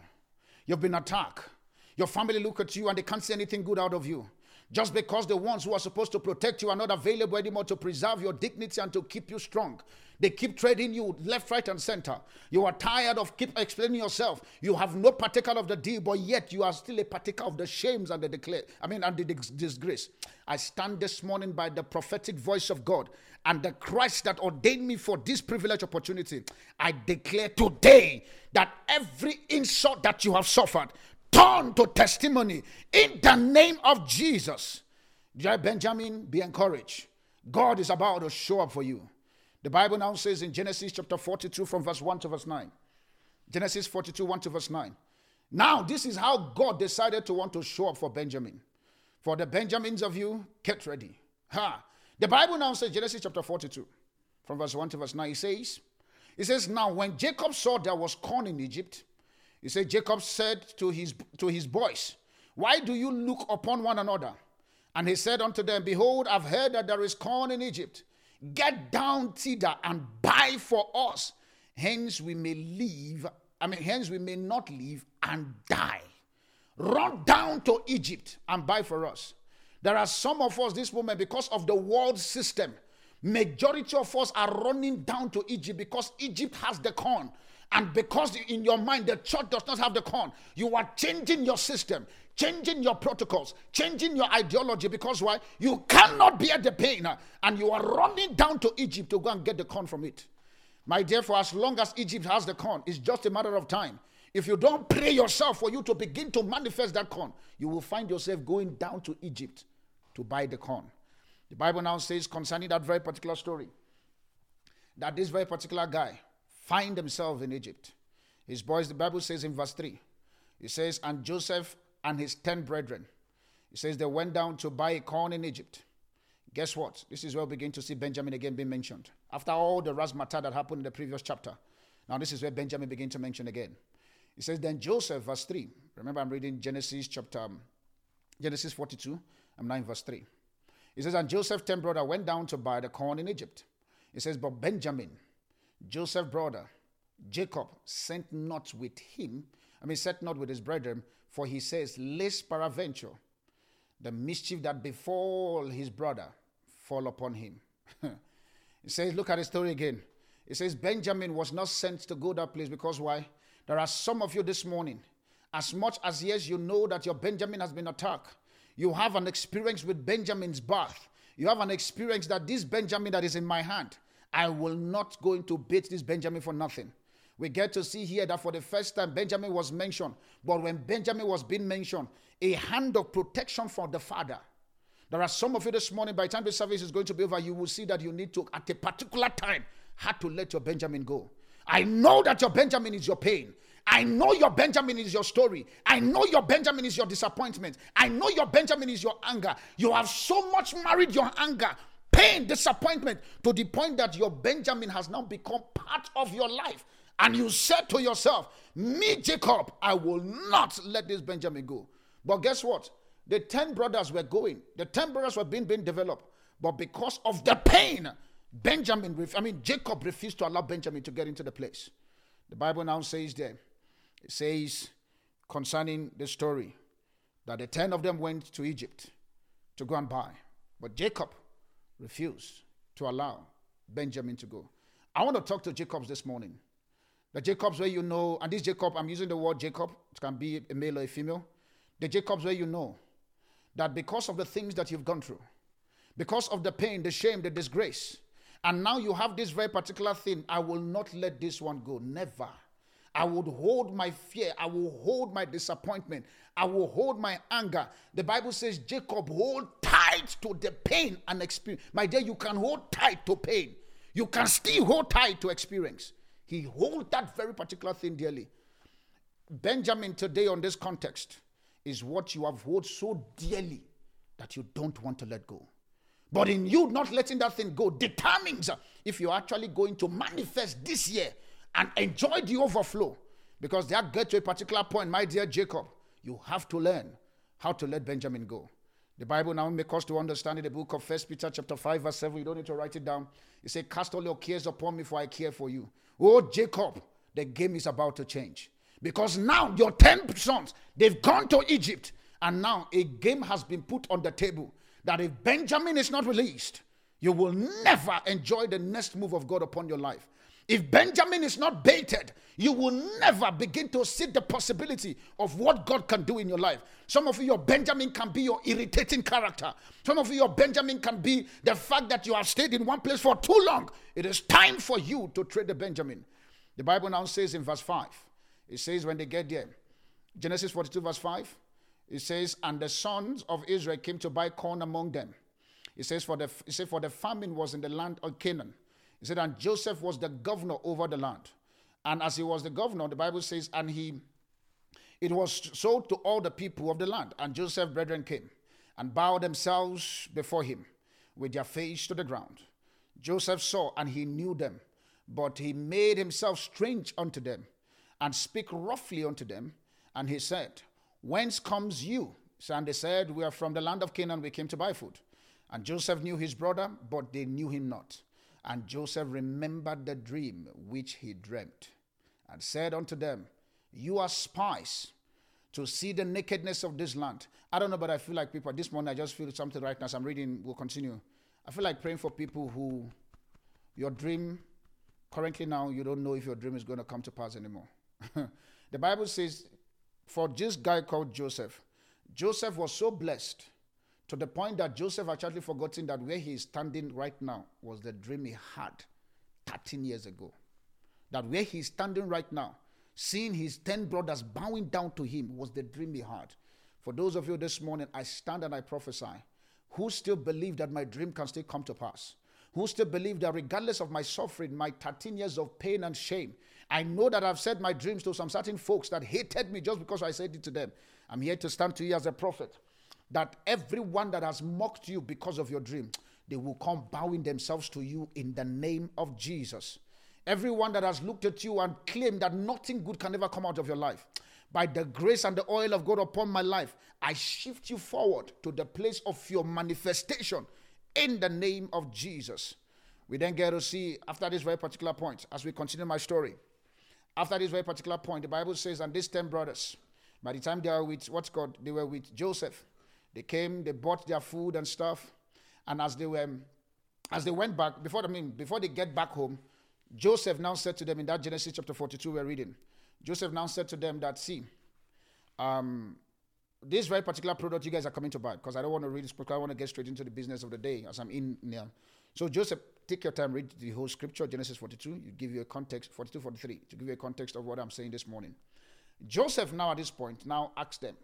you've been attacked. Your family look at you and they can't see anything good out of you. Just because the ones who are supposed to protect you are not available anymore to preserve your dignity and to keep you strong. They keep trading you left, right, and center. You are tired of keep explaining yourself. You have no partaker of the deal, but yet you are still a partaker of the shames and the declare. I mean, and the disgrace. I stand this morning by the prophetic voice of God and the Christ that ordained me for this privileged opportunity. I declare today that every insult that you have suffered turn to testimony in the name of Jesus. Benjamin, be encouraged. God is about to show up for you. The Bible now says in Genesis chapter 42 from verse 1 to verse 9. Genesis 42, 1 to verse 9. Now, this is how God decided to want to show up for Benjamin. For the Benjamins of you, get ready. Ha! The Bible now says, Genesis chapter 42, from verse 1 to verse 9, it says, It says, Now when Jacob saw there was corn in Egypt, he said, Jacob said to his to his boys, Why do you look upon one another? And he said unto them, Behold, I've heard that there is corn in Egypt. Get down thither and buy for us. Hence we may live, I mean, hence we may not live and die. run down to Egypt and buy for us. There are some of us this moment because of the world system. Majority of us are running down to Egypt because Egypt has the corn. And because in your mind the church does not have the corn, you are changing your system, changing your protocols, changing your ideology. Because why? You cannot bear the pain, uh, and you are running down to Egypt to go and get the corn from it. My dear, for as long as Egypt has the corn, it's just a matter of time. If you don't pray yourself for you to begin to manifest that corn, you will find yourself going down to Egypt to buy the corn. The Bible now says concerning that very particular story that this very particular guy find himself in Egypt. His boys, the Bible says in verse 3, it says, And Joseph and his ten brethren, it says they went down to buy corn in Egypt. Guess what? This is where we begin to see Benjamin again being mentioned. After all the razzmatazz that happened in the previous chapter, now this is where Benjamin begins to mention again. He says, Then Joseph, verse 3. Remember, I'm reading Genesis chapter um, Genesis 42. I'm now in verse 3. He says, And Joseph, ten brother, went down to buy the corn in Egypt. He says, But Benjamin, Joseph brother, Jacob, sent not with him, I mean, sent not with his brethren, for he says, Lest peradventure the mischief that befall his brother fall upon him. [LAUGHS] he says, Look at the story again. He says, Benjamin was not sent to go that place because why? There are some of you this morning, as much as yes, you know that your Benjamin has been attacked, you have an experience with Benjamin's birth. You have an experience that this Benjamin that is in my hand, I will not go into beat this Benjamin for nothing. We get to see here that for the first time Benjamin was mentioned, but when Benjamin was being mentioned, a hand of protection for the father. There are some of you this morning, by the time the service is going to be over, you will see that you need to, at a particular time, had to let your Benjamin go. I know that your Benjamin is your pain. I know your Benjamin is your story. I know your Benjamin is your disappointment. I know your Benjamin is your anger. You have so much married your anger, pain, disappointment to the point that your Benjamin has now become part of your life. And you said to yourself, Me, Jacob, I will not let this Benjamin go. But guess what? The 10 brothers were going, the 10 brothers were being, being developed. But because of the pain, Benjamin, I mean, Jacob refused to allow Benjamin to get into the place. The Bible now says there, it says concerning the story that the 10 of them went to Egypt to go and buy. But Jacob refused to allow Benjamin to go. I want to talk to Jacobs this morning. The Jacobs where you know, and this Jacob, I'm using the word Jacob, it can be a male or a female. The Jacobs where you know that because of the things that you've gone through, because of the pain, the shame, the disgrace, and now you have this very particular thing, I will not let this one go. Never. I would hold my fear. I will hold my disappointment. I will hold my anger. The Bible says, Jacob, hold tight to the pain and experience. My dear, you can hold tight to pain. You can still hold tight to experience. He hold that very particular thing dearly. Benjamin today on this context is what you have held so dearly that you don't want to let go. But in you not letting that thing go determines if you're actually going to manifest this year and enjoy the overflow. Because that get to a particular point, my dear Jacob, you have to learn how to let Benjamin go. The Bible now makes us to understand in the book of First Peter chapter 5, verse 7. You don't need to write it down. It says, Cast all your cares upon me, for I care for you. Oh, Jacob, the game is about to change. Because now your 10 sons, they've gone to Egypt. And now a game has been put on the table that if Benjamin is not released, you will never enjoy the next move of God upon your life. If Benjamin is not baited, you will never begin to see the possibility of what God can do in your life. Some of you, your Benjamin can be your irritating character. Some of you, your Benjamin can be the fact that you have stayed in one place for too long. It is time for you to trade the Benjamin. The Bible now says in verse 5, it says when they get there, Genesis 42, verse 5, it says, And the sons of Israel came to buy corn among them. It says, For the, it says, For the famine was in the land of Canaan. He said, and Joseph was the governor over the land. And as he was the governor, the Bible says, and he it was sold to all the people of the land. And Joseph's brethren came and bowed themselves before him with their face to the ground. Joseph saw and he knew them, but he made himself strange unto them and speak roughly unto them. And he said, Whence comes you? And they said, We are from the land of Canaan, we came to buy food. And Joseph knew his brother, but they knew him not. And Joseph remembered the dream which he dreamt, and said unto them, You are spies to see the nakedness of this land. I don't know, but I feel like people, this morning I just feel something right now. I'm reading, we'll continue. I feel like praying for people who your dream, currently now, you don't know if your dream is going to come to pass anymore. [LAUGHS] the Bible says, for this guy called Joseph, Joseph was so blessed to the point that Joseph actually forgotten that where he is standing right now was the dream he had 13 years ago. That where he is standing right now, seeing his 10 brothers bowing down to him, was the dream he had. For those of you this morning, I stand and I prophesy who still believe that my dream can still come to pass, who still believe that regardless of my suffering, my 13 years of pain and shame, I know that I've said my dreams to some certain folks that hated me just because I said it to them. I'm here to stand to you as a prophet that everyone that has mocked you because of your dream, they will come bowing themselves to you in the name of Jesus. Everyone that has looked at you and claimed that nothing good can ever come out of your life, by the grace and the oil of God upon my life, I shift you forward to the place of your manifestation in the name of Jesus. We then get to see after this very particular point, as we continue my story. After this very particular point, the Bible says, and these 10 brothers, by the time they were with what's called, they were with Joseph. They came, they bought their food and stuff. And as they were as they went back, before I mean, before they get back home, Joseph now said to them in that Genesis chapter 42 we're reading, Joseph now said to them that, see, um, this very particular product you guys are coming to buy, because I don't want to read this book, I want to get straight into the business of the day as I'm in now. So Joseph, take your time, read the whole scripture, Genesis 42, you give you a context, 42, 43, to give you a context of what I'm saying this morning. Joseph now at this point now asks them.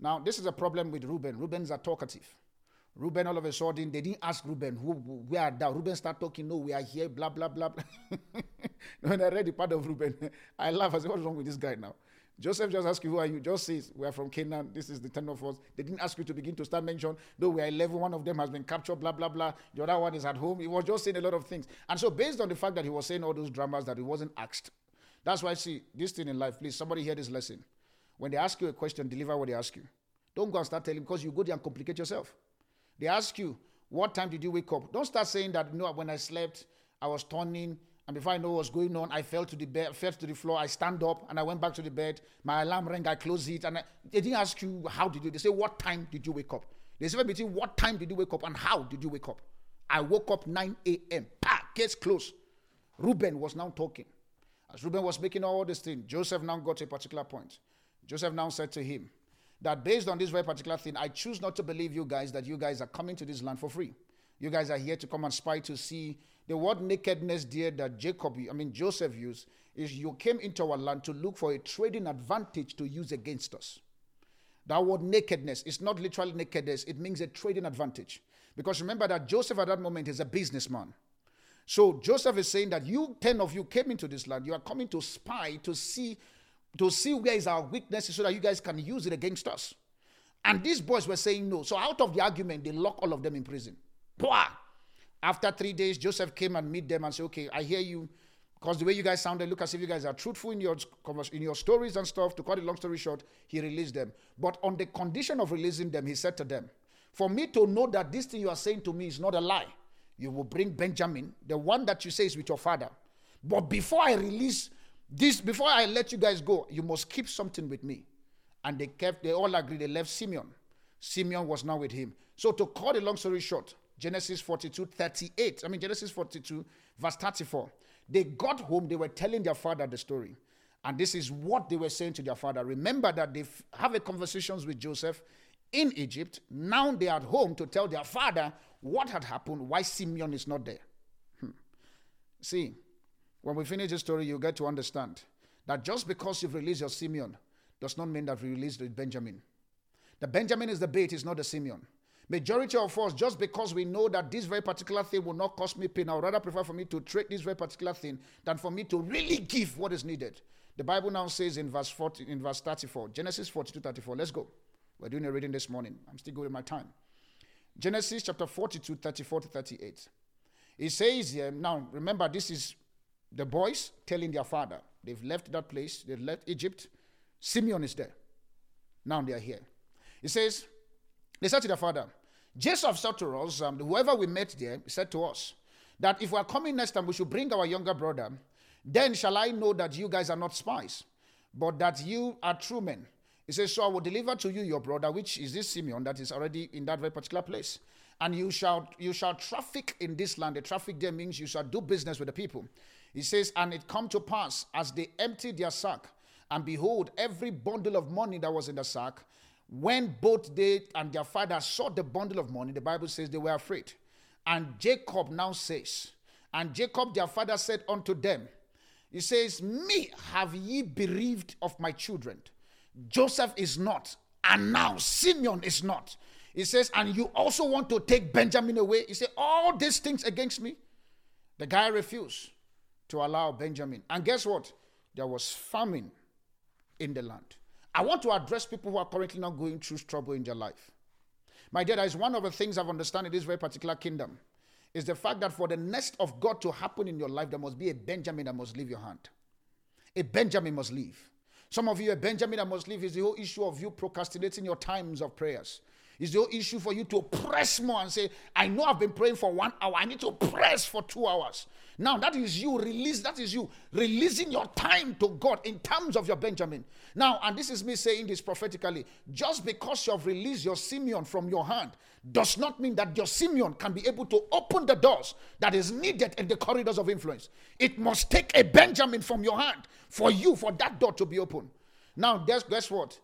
Now, this is a problem with Reuben. Reubens are talkative. Reuben, all of a sudden, they didn't ask Reuben, who, we are there. Reuben start talking, no, we are here, blah, blah, blah. blah. [LAUGHS] when I read the part of Reuben, [LAUGHS] I laugh. I said, what's wrong with this guy now? Joseph just asked you, who are you? Just says, we are from Canaan. This is the ten of us. They didn't ask you to begin to start mention, though we are 11, one of them has been captured, blah, blah, blah. The other one is at home. He was just saying a lot of things. And so, based on the fact that he was saying all those dramas that he wasn't asked, that's why see this thing in life. Please, somebody hear this lesson. When they ask you a question, deliver what they ask you. Don't go and start telling because you go there and complicate yourself. They ask you, what time did you wake up? Don't start saying that, no, when I slept, I was turning, and before I know what was going on, I fell to the bed, fell to the floor, I stand up, and I went back to the bed. My alarm rang, I closed it, and I, they didn't ask you, how did you? They say, what time did you wake up? They say between what time did you wake up and how did you wake up? I woke up 9 a.m. Pa, case closed. Reuben was now talking. As Reuben was making all this thing, Joseph now got a particular point. Joseph now said to him, that based on this very particular thing, I choose not to believe you guys that you guys are coming to this land for free. You guys are here to come and spy to see the word nakedness there that Jacob, I mean Joseph used, is you came into our land to look for a trading advantage to use against us. That word nakedness is not literally nakedness, it means a trading advantage. Because remember that Joseph at that moment is a businessman. So Joseph is saying that you, 10 of you, came into this land. You are coming to spy to see to see where is our weaknesses so that you guys can use it against us. And these boys were saying no. So out of the argument, they lock all of them in prison. Blah! After three days, Joseph came and meet them and said, Okay, I hear you. Because the way you guys sounded, look as if you guys are truthful in your in your stories and stuff. To cut a long story short, he released them. But on the condition of releasing them, he said to them, For me to know that this thing you are saying to me is not a lie, you will bring Benjamin, the one that you say is with your father. But before I release this before I let you guys go, you must keep something with me. And they kept, they all agreed, they left Simeon. Simeon was now with him. So to cut a long story short, Genesis 42, 38, I mean Genesis 42, verse 34. They got home, they were telling their father the story. And this is what they were saying to their father. Remember that they have a conversations with Joseph in Egypt. Now they are at home to tell their father what had happened, why Simeon is not there. Hmm. See, when we finish this story, you get to understand that just because you've released your Simeon does not mean that we released the Benjamin. The Benjamin is the bait, it's not the Simeon. Majority of us, just because we know that this very particular thing will not cost me pain, I would rather prefer for me to trade this very particular thing than for me to really give what is needed. The Bible now says in verse 40, in verse 34, Genesis 42, 34. Let's go. We're doing a reading this morning. I'm still going with my time. Genesis chapter 42, 34 to 38. It says here, now remember, this is the boys telling their father, they've left that place, they've left Egypt. Simeon is there. Now they are here. He says, they said to their father, Joseph said to us, um, whoever we met there, said to us, that if we are coming next time, we should bring our younger brother. Then shall I know that you guys are not spies, but that you are true men. He says, So I will deliver to you your brother, which is this Simeon that is already in that very particular place. And you shall you shall traffic in this land. The traffic there means you shall do business with the people. He says, And it come to pass as they emptied their sack, and behold, every bundle of money that was in the sack, when both they and their father saw the bundle of money, the Bible says they were afraid. And Jacob now says, And Jacob their father said unto them, He says, Me have ye bereaved of my children. Joseph is not, and now Simeon is not. He says, And you also want to take Benjamin away? He said, All these things against me. The guy refused to allow Benjamin. And guess what? There was famine in the land. I want to address people who are currently not going through trouble in their life. My dear, that is one of the things I've understood in this very particular kingdom. Is the fact that for the nest of God to happen in your life, there must be a Benjamin that must leave your hand. A Benjamin must leave. Some of you, a Benjamin that must leave is the whole issue of you procrastinating your times of prayers. Is the issue for you to press more and say, I know I've been praying for one hour, I need to press for two hours. Now that is you release, that is you releasing your time to God in terms of your Benjamin. Now, and this is me saying this prophetically, just because you have released your Simeon from your hand does not mean that your Simeon can be able to open the doors that is needed in the corridors of influence. It must take a Benjamin from your hand for you, for that door to be open. Now, guess, guess what?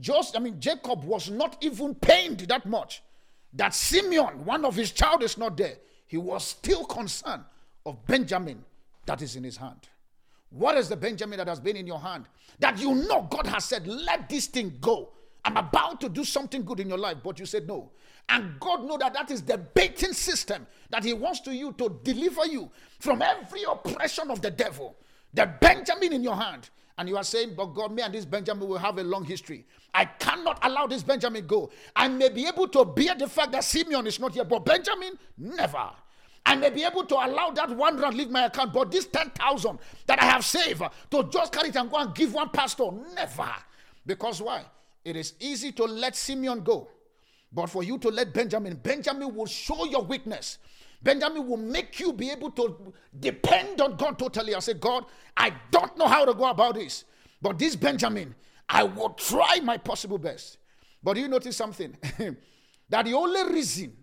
Just, I mean, Jacob was not even pained that much that Simeon, one of his child, is not there. He was still concerned of Benjamin that is in his hand. What is the Benjamin that has been in your hand? That you know God has said, let this thing go. I'm about to do something good in your life, but you said no. And God know that that is the baiting system that He wants to you to deliver you from every oppression of the devil. The Benjamin in your hand. And you are saying, but God, me and this Benjamin will have a long history. I cannot allow this Benjamin go. I may be able to bear the fact that Simeon is not here, but Benjamin, never. I may be able to allow that one rand leave my account, but this 10,000 that I have saved to just carry it and go and give one pastor, never. Because why? It is easy to let Simeon go, but for you to let Benjamin, Benjamin will show your weakness. Benjamin will make you be able to depend on God totally. I said, God, I don't know how to go about this, but this Benjamin, I will try my possible best. But you notice something? [LAUGHS] that the only reason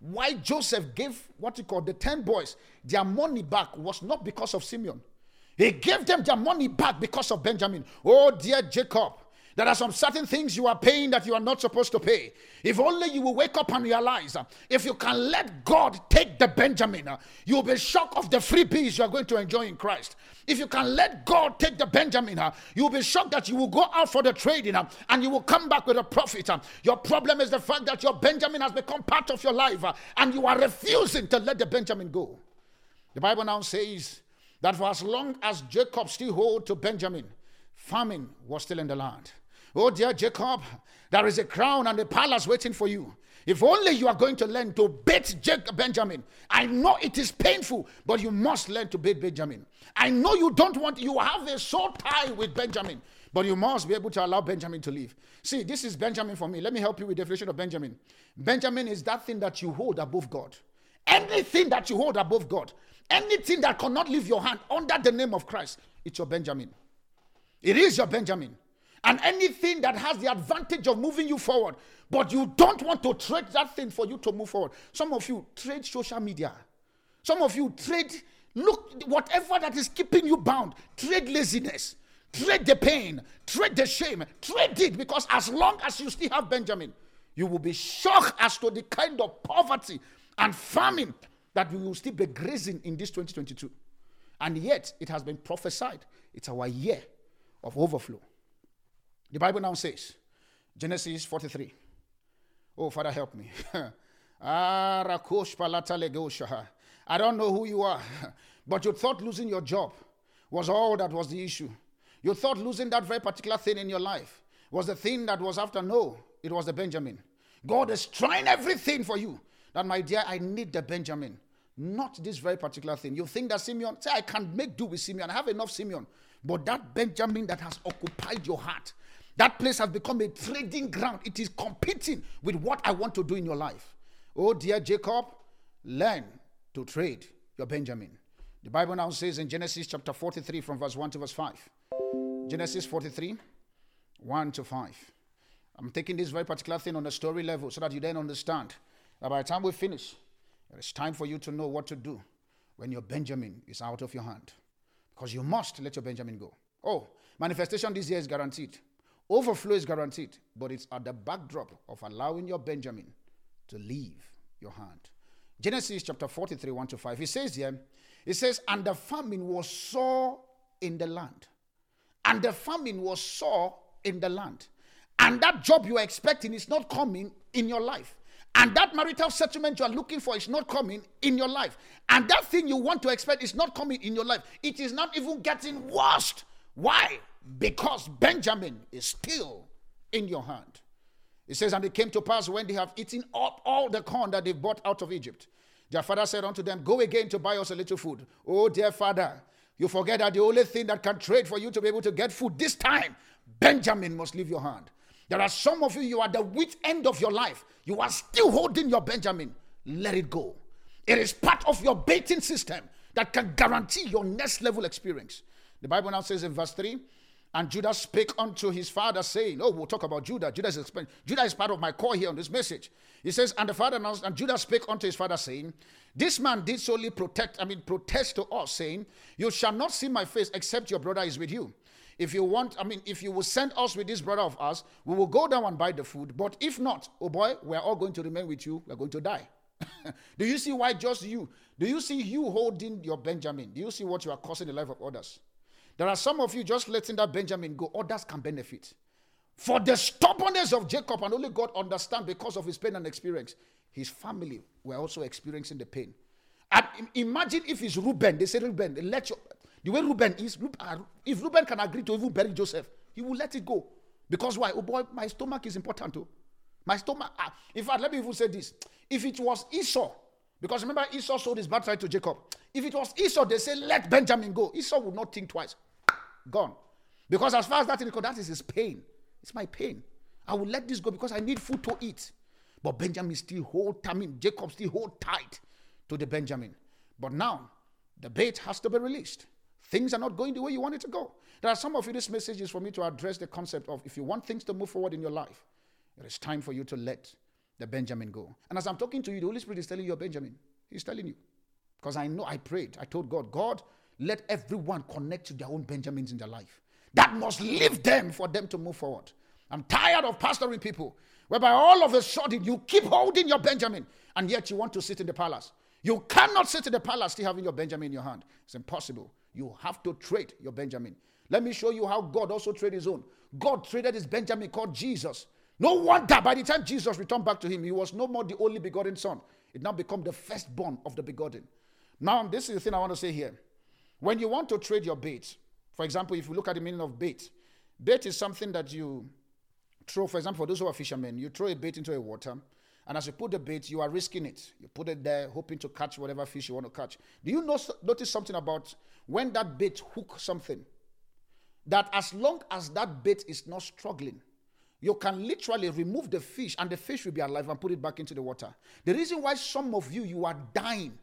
why Joseph gave what he called the 10 boys their money back was not because of Simeon. He gave them their money back because of Benjamin. Oh, dear Jacob, there are some certain things you are paying that you are not supposed to pay. If only you will wake up and realize uh, if you can let God take the Benjamin, uh, you'll be shocked of the free you are going to enjoy in Christ. If you can let God take the Benjamin, uh, you'll be shocked that you will go out for the trading and you will come back with a profit. Your problem is the fact that your Benjamin has become part of your life and you are refusing to let the Benjamin go. The Bible now says that for as long as Jacob still hold to Benjamin, famine was still in the land. Oh, dear Jacob, there is a crown and a palace waiting for you. If only you are going to learn to beat Jacob Benjamin. I know it is painful, but you must learn to beat Benjamin. I know you don't want, you have a soul tie with Benjamin, but you must be able to allow Benjamin to live. See, this is Benjamin for me. Let me help you with the definition of Benjamin. Benjamin is that thing that you hold above God. Anything that you hold above God, anything that cannot leave your hand under the name of Christ, it's your Benjamin. It is your Benjamin and anything that has the advantage of moving you forward, but you don't want to trade that thing for you to move forward. Some of you trade social media. Some of you trade, look, whatever that is keeping you bound, trade laziness, trade the pain, trade the shame, trade it because as long as you still have Benjamin, you will be shocked as to the kind of poverty and famine that we will still be grazing in this 2022. And yet, it has been prophesied. It's our year of overflow. The Bible now says, Genesis 43. Oh, Father, help me. [LAUGHS] I don't know who you are, [LAUGHS] but you thought losing your job was all that was the issue. You thought losing that very particular thing in your life was the thing that was after. No, it was the Benjamin. God is trying everything for you. That, my dear, I need the Benjamin, not this very particular thing. You think that Simeon, say, I can make do with Simeon, I have enough Simeon. But that Benjamin that has occupied your heart, that place has become a trading ground. It is competing with what I want to do in your life. Oh, dear Jacob, learn to trade your Benjamin. The Bible now says in Genesis chapter 43 from verse 1 to verse 5. Genesis 43, 1 to 5. I'm taking this very particular thing on a story level so that you then understand that by the time we finish, it's time for you to know what to do when your Benjamin is out of your hand. Because you must let your Benjamin go. Oh, manifestation this year is guaranteed. Overflow is guaranteed, but it's at the backdrop of allowing your Benjamin to leave your hand. Genesis chapter 43, 1 to 5. He says here, it says, And the famine was sore in the land. And the famine was sore in the land. And that job you are expecting is not coming in your life. And that marital settlement you are looking for is not coming in your life. And that thing you want to expect is not coming in your life. It is not even getting worse. Why? Because Benjamin is still in your hand. It says, And it came to pass when they have eaten up all the corn that they brought out of Egypt. Their father said unto them, Go again to buy us a little food. Oh, dear father, you forget that the only thing that can trade for you to be able to get food this time, Benjamin must leave your hand. There are some of you, you are the weak end of your life. You are still holding your Benjamin. Let it go. It is part of your baiting system that can guarantee your next level experience. The Bible now says in verse 3 and Judah spake unto his father, saying, Oh, we'll talk about Judah. Judah is, Judah is part of my core here on this message. He says, And the father announced, and Judah spake unto his father, saying, This man did solely protect, I mean, protest to us, saying, You shall not see my face except your brother is with you. If you want, I mean, if you will send us with this brother of ours, we will go down and buy the food. But if not, oh boy, we're all going to remain with you. We're going to die. [LAUGHS] Do you see why just you? Do you see you holding your Benjamin? Do you see what you are causing the life of others? There are some of you just letting that Benjamin go, others can benefit. For the stubbornness of Jacob, and only God understand because of his pain and experience, his family were also experiencing the pain. And imagine if it's Reuben, they say Reuben, let you, the way Reuben is, uh, if Reuben can agree to even bury Joseph, he will let it go. Because why? Oh boy, my stomach is important too. My stomach, uh, in fact, let me even say this. If it was Esau, because remember, Esau sold his birthright to Jacob. If it was Esau, they say, let Benjamin go. Esau would not think twice. Gone. Because as far as that is that is his pain. It's my pain. I will let this go because I need food to eat. But Benjamin still hold, I mean, Jacob still hold tight to the Benjamin. But now, the bait has to be released. Things are not going the way you want it to go. There are some of you, this message is for me to address the concept of if you want things to move forward in your life, it is time for you to let the Benjamin go. And as I'm talking to you, the Holy Spirit is telling you, Benjamin. He's telling you. Because I know I prayed. I told God, God, let everyone connect to their own Benjamins in their life. That must leave them for them to move forward. I'm tired of pastoring people whereby all of a sudden you keep holding your Benjamin and yet you want to sit in the palace. You cannot sit in the palace still having your Benjamin in your hand. It's impossible. You have to trade your Benjamin. Let me show you how God also traded his own. God traded his Benjamin called Jesus. No wonder by the time Jesus returned back to him, he was no more the only begotten son. It now become the firstborn of the begotten. Now, this is the thing I want to say here. When you want to trade your bait, for example, if you look at the meaning of bait, bait is something that you throw, for example, for those who are fishermen, you throw a bait into a water, and as you put the bait, you are risking it. You put it there, hoping to catch whatever fish you want to catch. Do you know, notice something about when that bait hook something? That as long as that bait is not struggling, you can literally remove the fish and the fish will be alive and put it back into the water. The reason why some of you you are dying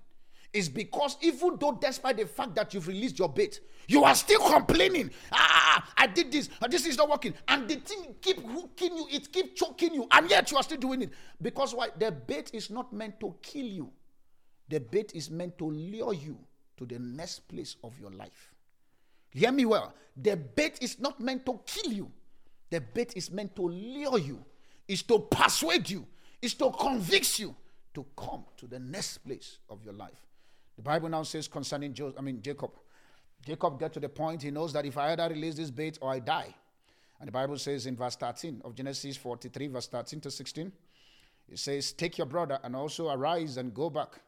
is because even though despite the fact that you've released your bait, you are still complaining. Ah, ah, ah I did this, uh, this is not working, and the thing keep hooking you, it keep choking you, and yet you are still doing it. Because why? The bait is not meant to kill you. The bait is meant to lure you to the next place of your life. Hear me well. The bait is not meant to kill you. The bait is meant to lure you, is to persuade you, is to convince you to come to the next place of your life. The Bible now says concerning Joseph, I mean Jacob. Jacob get to the point he knows that if I either release this bait or I die. And the Bible says in verse 13 of Genesis 43, verse 13 to 16, it says, Take your brother and also arise and go back.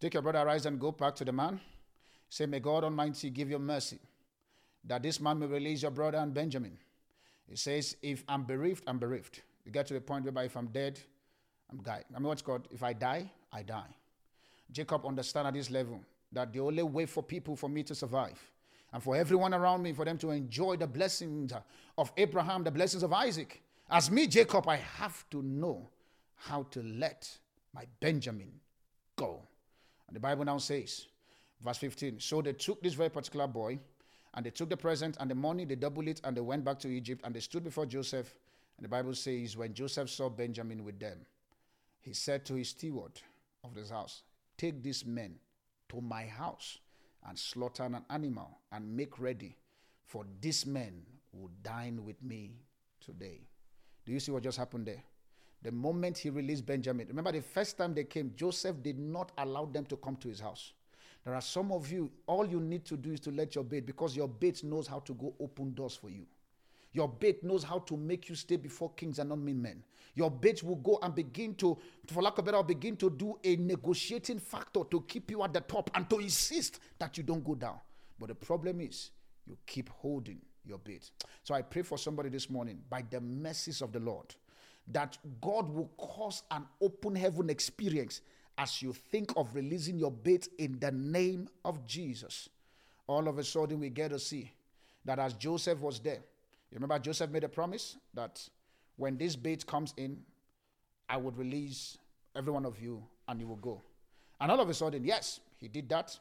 Take your brother, arise and go back to the man. Say, May God Almighty give you mercy, that this man may release your brother and Benjamin. It says, if I'm bereaved, I'm bereaved. You get to the point whereby if I'm dead, I'm died. I mean, what's called, if I die, I die. Jacob understand at this level that the only way for people for me to survive and for everyone around me for them to enjoy the blessings of Abraham, the blessings of Isaac, as me, Jacob, I have to know how to let my Benjamin go. And the Bible now says, verse 15, so they took this very particular boy And they took the present and the money, they doubled it, and they went back to Egypt, and they stood before Joseph. And the Bible says, when Joseph saw Benjamin with them, he said to his steward of his house, Take these men to my house and slaughter an animal and make ready, for these men will dine with me today. Do you see what just happened there? The moment he released Benjamin, remember the first time they came, Joseph did not allow them to come to his house. There are some of you, all you need to do is to let your bait because your bait knows how to go open doors for you. Your bait knows how to make you stay before kings and not mean men. Your bait will go and begin to, for lack of better, begin to do a negotiating factor to keep you at the top and to insist that you don't go down. But the problem is, you keep holding your bait. So I pray for somebody this morning by the mercies of the Lord that God will cause an open heaven experience as you think of releasing your bait in the name of Jesus. All of a sudden, we get to see that as Joseph was there, you remember Joseph made a promise that when this bait comes in, I would release every one of you and you will go. And all of a sudden, yes, he did that.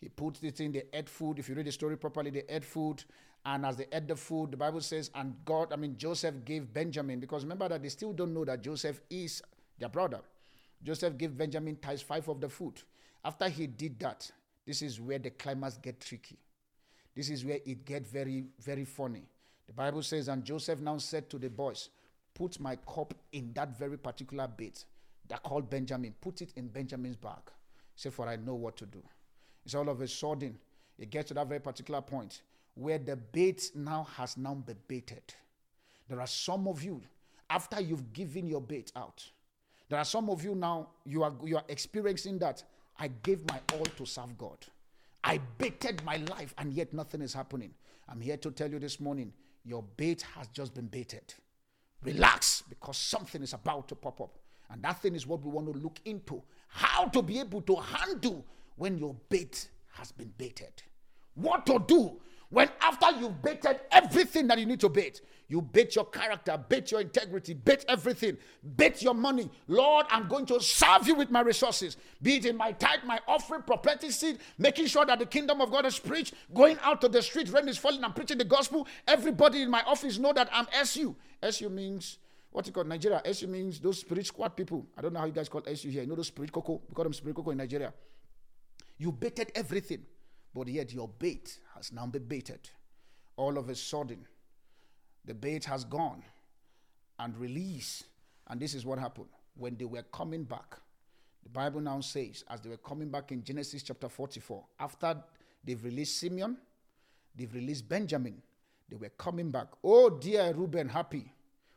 He put it in the ate food. If you read the story properly, they ate food. And as they ate the food, the Bible says, and God, I mean, Joseph gave Benjamin, because remember that they still don't know that Joseph is their brother. Joseph gave Benjamin times five of the food. After he did that, this is where the climax get tricky. This is where it get very, very funny. The Bible says, and Joseph now said to the boys, Put my cup in that very particular bait that called Benjamin. Put it in Benjamin's bag. Say, for I know what to do. It's all of a sudden, it gets to that very particular point where the bait now has now been baited. There are some of you, after you've given your bait out, there are some of you now, you are, you are experiencing that. I gave my all to serve God. I baited my life and yet nothing is happening. I'm here to tell you this morning your bait has just been baited. Relax because something is about to pop up. And that thing is what we want to look into. How to be able to handle when your bait has been baited. What to do when after you've baited everything that you need to bait, you bait your character, bait your integrity, bait everything, bait your money. Lord, I'm going to serve you with my resources, be it in my tithe, my offering, prophetic seed, making sure that the kingdom of God is preached, going out to the street, rain is falling, I'm preaching the gospel. Everybody in my office know that I'm SU. SU means what you call Nigeria. SU means those spirit squad people. I don't know how you guys call SU here. You know those spirit cocoa? We call them spirit cocoa in Nigeria. You baited everything, but yet your bait has now been baited. All of a sudden, the bait has gone and released. And this is what happened. When they were coming back, the Bible now says, as they were coming back in Genesis chapter 44, after they've released Simeon, they've released Benjamin, they were coming back. Oh, dear Reuben, happy.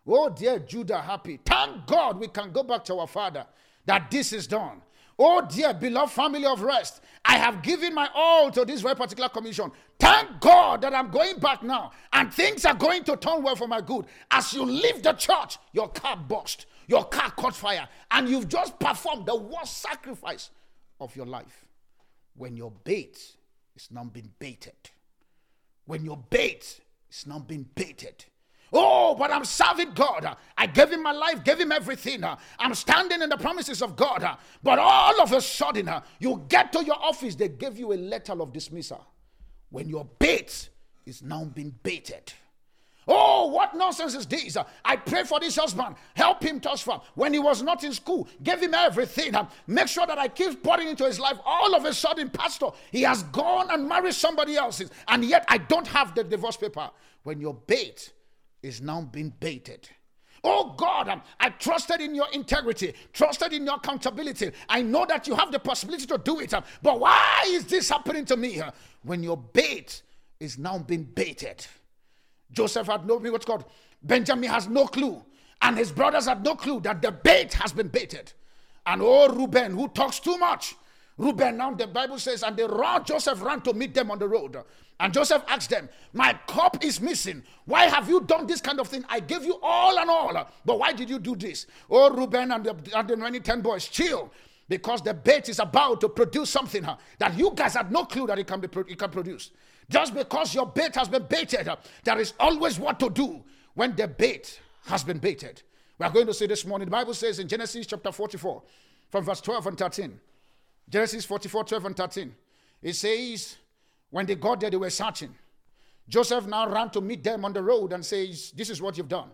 Oh, dear Judah, happy. Thank God we can go back to our father that this is done. Oh, dear beloved family of rest, I have given my all to this very particular commission. Thank God that I'm going back now and things are going to turn well for my good. As you leave the church, your car burst, your car caught fire, and you've just performed the worst sacrifice of your life. When your bait is not being baited, when your bait is not being baited, Oh, but I'm serving God. I gave him my life, gave him everything. I'm standing in the promises of God. But all of a sudden, you get to your office, they give you a letter of dismissal when your bait is now being baited. Oh, what nonsense is this? I pray for this husband. Help him farm. When he was not in school, give him everything. Make sure that I keep pouring into his life. All of a sudden, Pastor, he has gone and married somebody else's. And yet I don't have the divorce paper. When your bait is now being baited. Oh God, um, I trusted in your integrity, trusted in your accountability. I know that you have the possibility to do it, um, but why is this happening to me? When your bait is now being baited. Joseph had no clue what's called Benjamin has no clue, and his brothers had no clue that the bait has been baited. And oh Reuben, who talks too much, Reuben, now the Bible says, and they ran, Joseph ran to meet them on the road. And Joseph asked them, My cup is missing. Why have you done this kind of thing? I gave you all and all. But why did you do this? Oh, Reuben and the, and the remaining 10 boys, chill. Because the bait is about to produce something huh, that you guys had no clue that it can, be, it can produce. Just because your bait has been baited, uh, there is always what to do when the bait has been baited. We are going to see this morning. The Bible says in Genesis chapter 44, from verse 12 and 13. Genesis 44, 12 and 13. It says, when they got there, they were searching. Joseph now ran to meet them on the road and says, This is what you've done.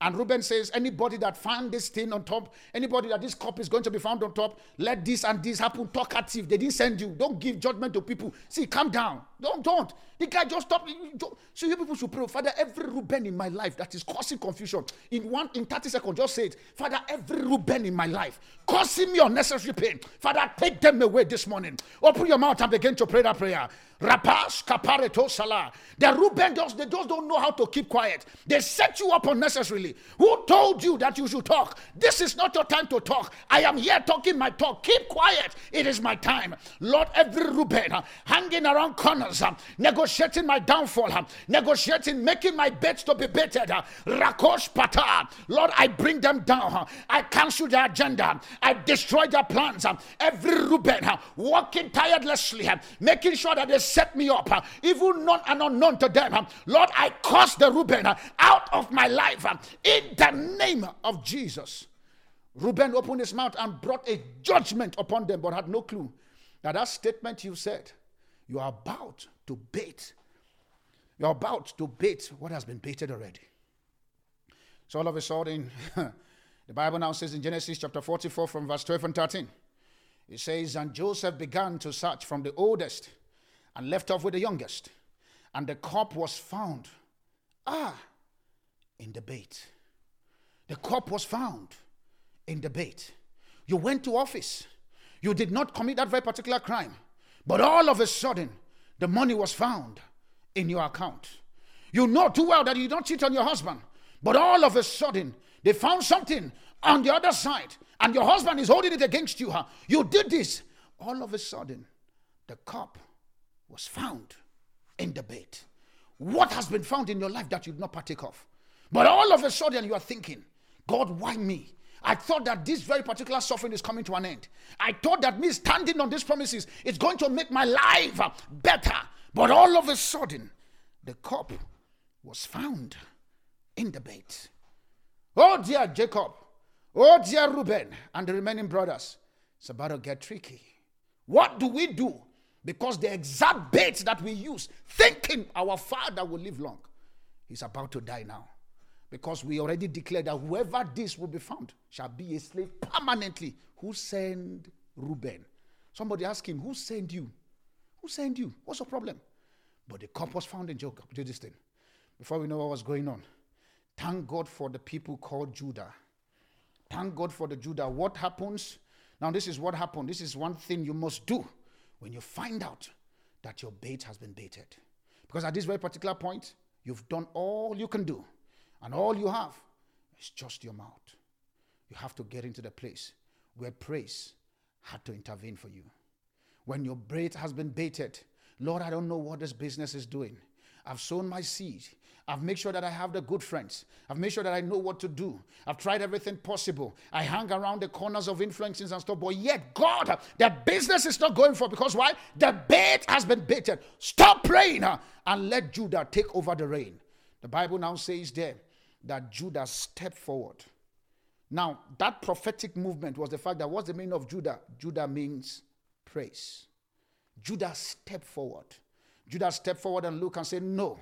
And Reuben says, anybody that found this thing on top, anybody that this cup is going to be found on top, let this and this happen. Talkative. They didn't send you. Don't give judgment to people. See, calm down. Don't, don't. The guy just stopped. So you people should pray. Father, every Reuben in my life that is causing confusion, in one in 30 seconds, just say it. Father, every Reuben in my life causing me unnecessary pain. Father, take them away this morning. Open your mouth and begin to pray that prayer. Rapas kapareto salah. The Reuben just they just don't know how to keep quiet. They set you up unnecessarily. Who told you that you should talk? This is not your time to talk. I am here talking my talk. Keep quiet. It is my time. Lord, every Reuben hanging around corners, negotiating my downfall, negotiating, making my beds to be. Uh, Rakosh pata. Lord, I bring them down. I cancel their agenda. I destroy their plans. Every Reuben walking tirelessly, making sure that they set me up, even known and unknown to them. Lord, I cast the Reuben out of my life in the name of Jesus. Reuben opened his mouth and brought a judgment upon them, but had no clue that that statement you said, you are about to bait. You're about to bait what has been baited already. So all of a sudden, [LAUGHS] the Bible now says in Genesis chapter 44 from verse 12 and 13, it says, And Joseph began to search from the oldest and left off with the youngest. And the cup was found, ah, in the bait. The cup was found in the bait. You went to office. You did not commit that very particular crime. But all of a sudden, the money was found in your account. You know too well that you don't cheat on your husband. But all of a sudden, they found something on the other side, and your husband is holding it against you. Huh? You did this. All of a sudden, the cup was found in the bed. What has been found in your life that you did not partake of? But all of a sudden, you are thinking, God, why me? I thought that this very particular suffering is coming to an end. I thought that me standing on these promises is going to make my life better. But all of a sudden, the cup was found in the bait. Oh, dear Jacob. Oh, dear Reuben and the remaining brothers. It's about to get tricky. What do we do? Because the exact bait that we use, thinking our father will live long, is about to die now. Because we already declared that whoever this will be found shall be a slave permanently. Who sent Reuben? Somebody ask him, Who sent you? Who sent you? What's your problem? But the cup was found in Jacob. Do this thing. Before we know what was going on, thank God for the people called Judah. Thank God for the Judah. What happens? Now, this is what happened. This is one thing you must do when you find out that your bait has been baited. Because at this very particular point, you've done all you can do and all you have is just your mouth. You have to get into the place where praise had to intervene for you. When your bait has been baited, Lord, I don't know what this business is doing. I've sown my seed. I've made sure that I have the good friends. I've made sure that I know what to do. I've tried everything possible. I hang around the corners of influences and stuff, but yet, God, the business is not going for because why? The bait has been baited. Stop praying and let Judah take over the reign. The Bible now says there that Judah stepped forward. Now, that prophetic movement was the fact that what's the meaning of Judah? Judah means praise. Judah stepped forward. Judah stepped forward and looked and said, No,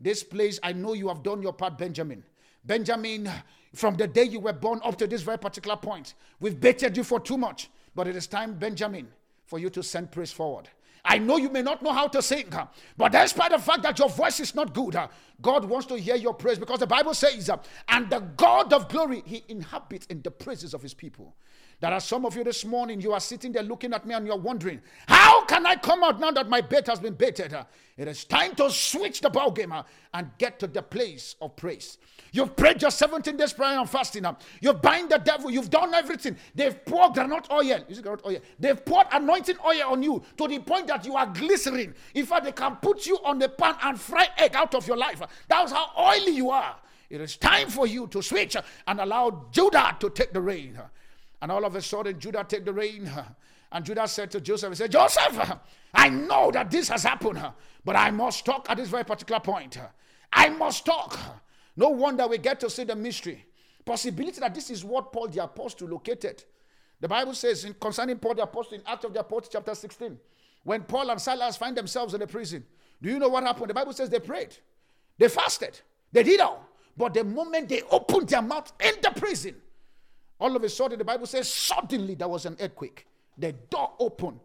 this place, I know you have done your part, Benjamin. Benjamin, from the day you were born up to this very particular point, we've baited you for too much. But it is time, Benjamin, for you to send praise forward. I know you may not know how to sing, but despite the fact that your voice is not good, God wants to hear your praise because the Bible says, uh, and the God of glory, He inhabits in the praises of His people. There are some of you this morning, you are sitting there looking at me and you're wondering, how can I come out now that my bait has been baited? It is time to switch the ball game and get to the place of praise. You've prayed your 17 days prayer and fasting. You've bind the devil. You've done everything. They've poured granite oil. Is it granite oil? They've poured anointing oil on you to the point that you are glycerin. In fact, they can put you on the pan and fry egg out of your life. That's how oily you are. It is time for you to switch and allow Judah to take the reign. And all of a sudden, Judah take the reign. And Judah said to Joseph, he said, Joseph, I know that this has happened, but I must talk at this very particular point. I must talk. No wonder we get to see the mystery. Possibility that this is what Paul the apostle located. The Bible says in, concerning Paul the apostle in Acts of the Apostles, chapter 16, when Paul and Silas find themselves in the prison, Do you know what happened? The Bible says they prayed, they fasted, they did all. But the moment they opened their mouth in the prison, all of a sudden, the Bible says, suddenly there was an earthquake. The door opened.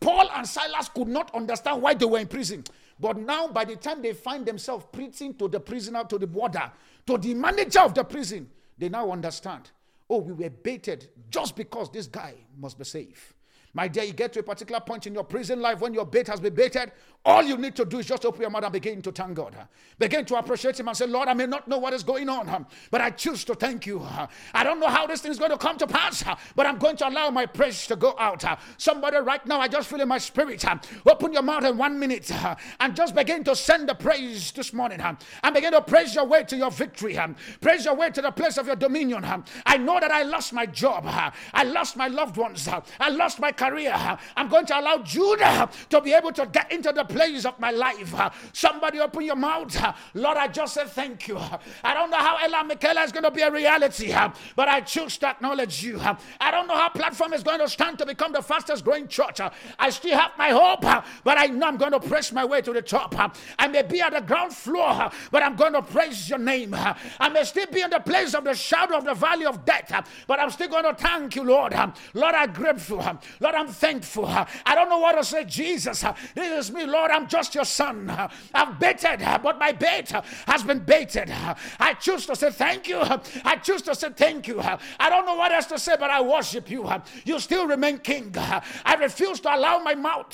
Paul and Silas could not understand why they were in prison. But now, by the time they find themselves preaching to the prisoner, to the warder, to the manager of the prison, they now understand. Oh, we were baited just because this guy must be safe. My dear, you get to a particular point in your prison life when your bait has been baited, all you need to do is just open your mouth and begin to thank God. Begin to appreciate Him and say, Lord, I may not know what is going on, but I choose to thank you. I don't know how this thing is going to come to pass, but I'm going to allow my praise to go out. Somebody right now, I just feel in my spirit. Open your mouth in one minute and just begin to send the praise this morning and begin to praise your way to your victory. Praise your way to the place of your dominion. I know that I lost my job. I lost my loved ones. I lost my career. I'm going to allow Judah uh, to be able to get into the place of my life. Somebody open your mouth. Lord, I just said thank you. I don't know how Ella Michaela is going to be a reality, but I choose to acknowledge you. I don't know how platform is going to stand to become the fastest growing church. I still have my hope, but I know I'm going to press my way to the top. I may be at the ground floor, but I'm going to praise your name. I may still be in the place of the shadow of the valley of death, but I'm still going to thank you, Lord. Lord, I'm grateful. I'm thankful. I don't know what to say, Jesus. This is me, Lord. I'm just your son. I've baited, but my bait has been baited. I choose to say thank you. I choose to say thank you. I don't know what else to say, but I worship you. You still remain king. I refuse to allow my mouth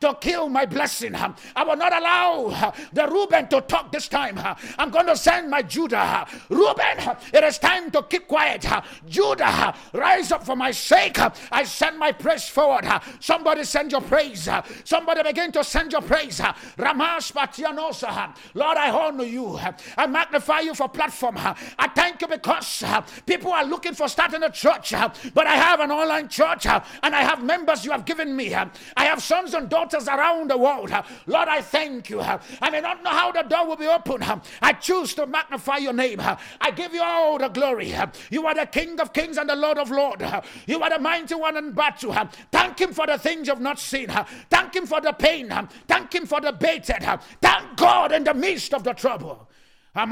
to kill my blessing. I will not allow the Reuben to talk this time. I'm going to send my Judah. Reuben, it is time to keep quiet. Judah, rise up for my sake. I send my praise forward. Somebody send your praise. Somebody begin to send your praise. Ramash Patianosa. Lord, I honor you. I magnify you for platform. I thank you because people are looking for starting a church, but I have an online church and I have members you have given me. I have sons and daughters around the world. Lord, I thank you. I may not know how the door will be open. I choose to magnify your name. I give you all the glory. You are the King of kings and the Lord of lords. You are the mighty one in battle. Thank Him for the things you've not seen. Thank Him for the pain. Thank Him for the baited. Thank God in the midst of the trouble. And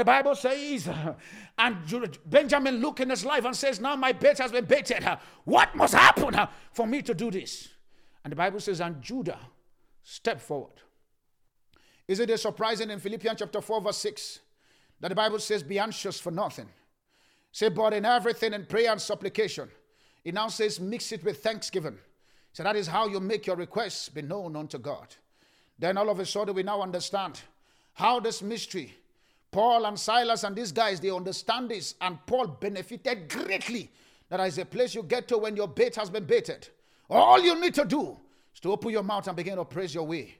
the Bible says, and Benjamin look in his life and says, Now my bait has been baited. What must happen for me to do this? And the Bible says, And Judah stepped forward. Is it a surprising in Philippians chapter 4, verse 6 that the Bible says, Be anxious for nothing? Say, but in everything in prayer and supplication, it now says, mix it with thanksgiving. So that is how you make your requests be known unto God. Then all of a sudden, we now understand how this mystery, Paul and Silas and these guys, they understand this, and Paul benefited greatly. That is a place you get to when your bait has been baited. All you need to do is to open your mouth and begin to praise your way.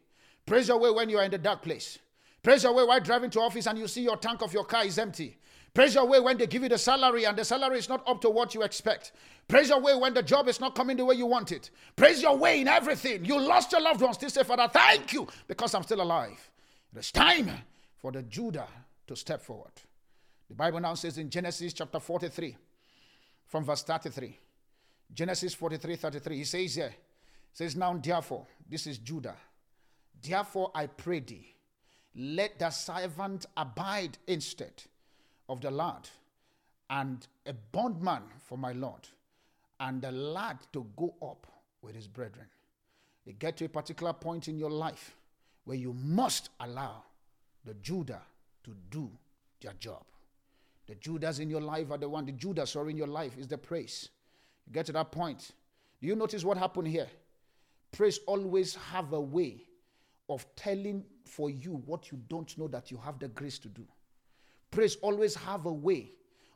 Praise your way when you are in the dark place. Praise your way while driving to office and you see your tank of your car is empty. Praise your way when they give you the salary and the salary is not up to what you expect. Praise your way when the job is not coming the way you want it. Praise your way in everything. You lost your loved ones. Still say, Father, thank you because I'm still alive. It is time for the Judah to step forward. The Bible now says in Genesis chapter 43, from verse 33. Genesis 43 33. He says here, says, Now therefore, this is Judah. Therefore I pray thee, let the servant abide instead of the lad and a bondman for my Lord, and the lad to go up with his brethren. You get to a particular point in your life where you must allow the Judah to do their job. The Judas in your life are the one, the Judas are in your life is the praise. You get to that point. Do you notice what happened here? Praise always have a way of telling for you what you don't know that you have the grace to do. Praise always have a way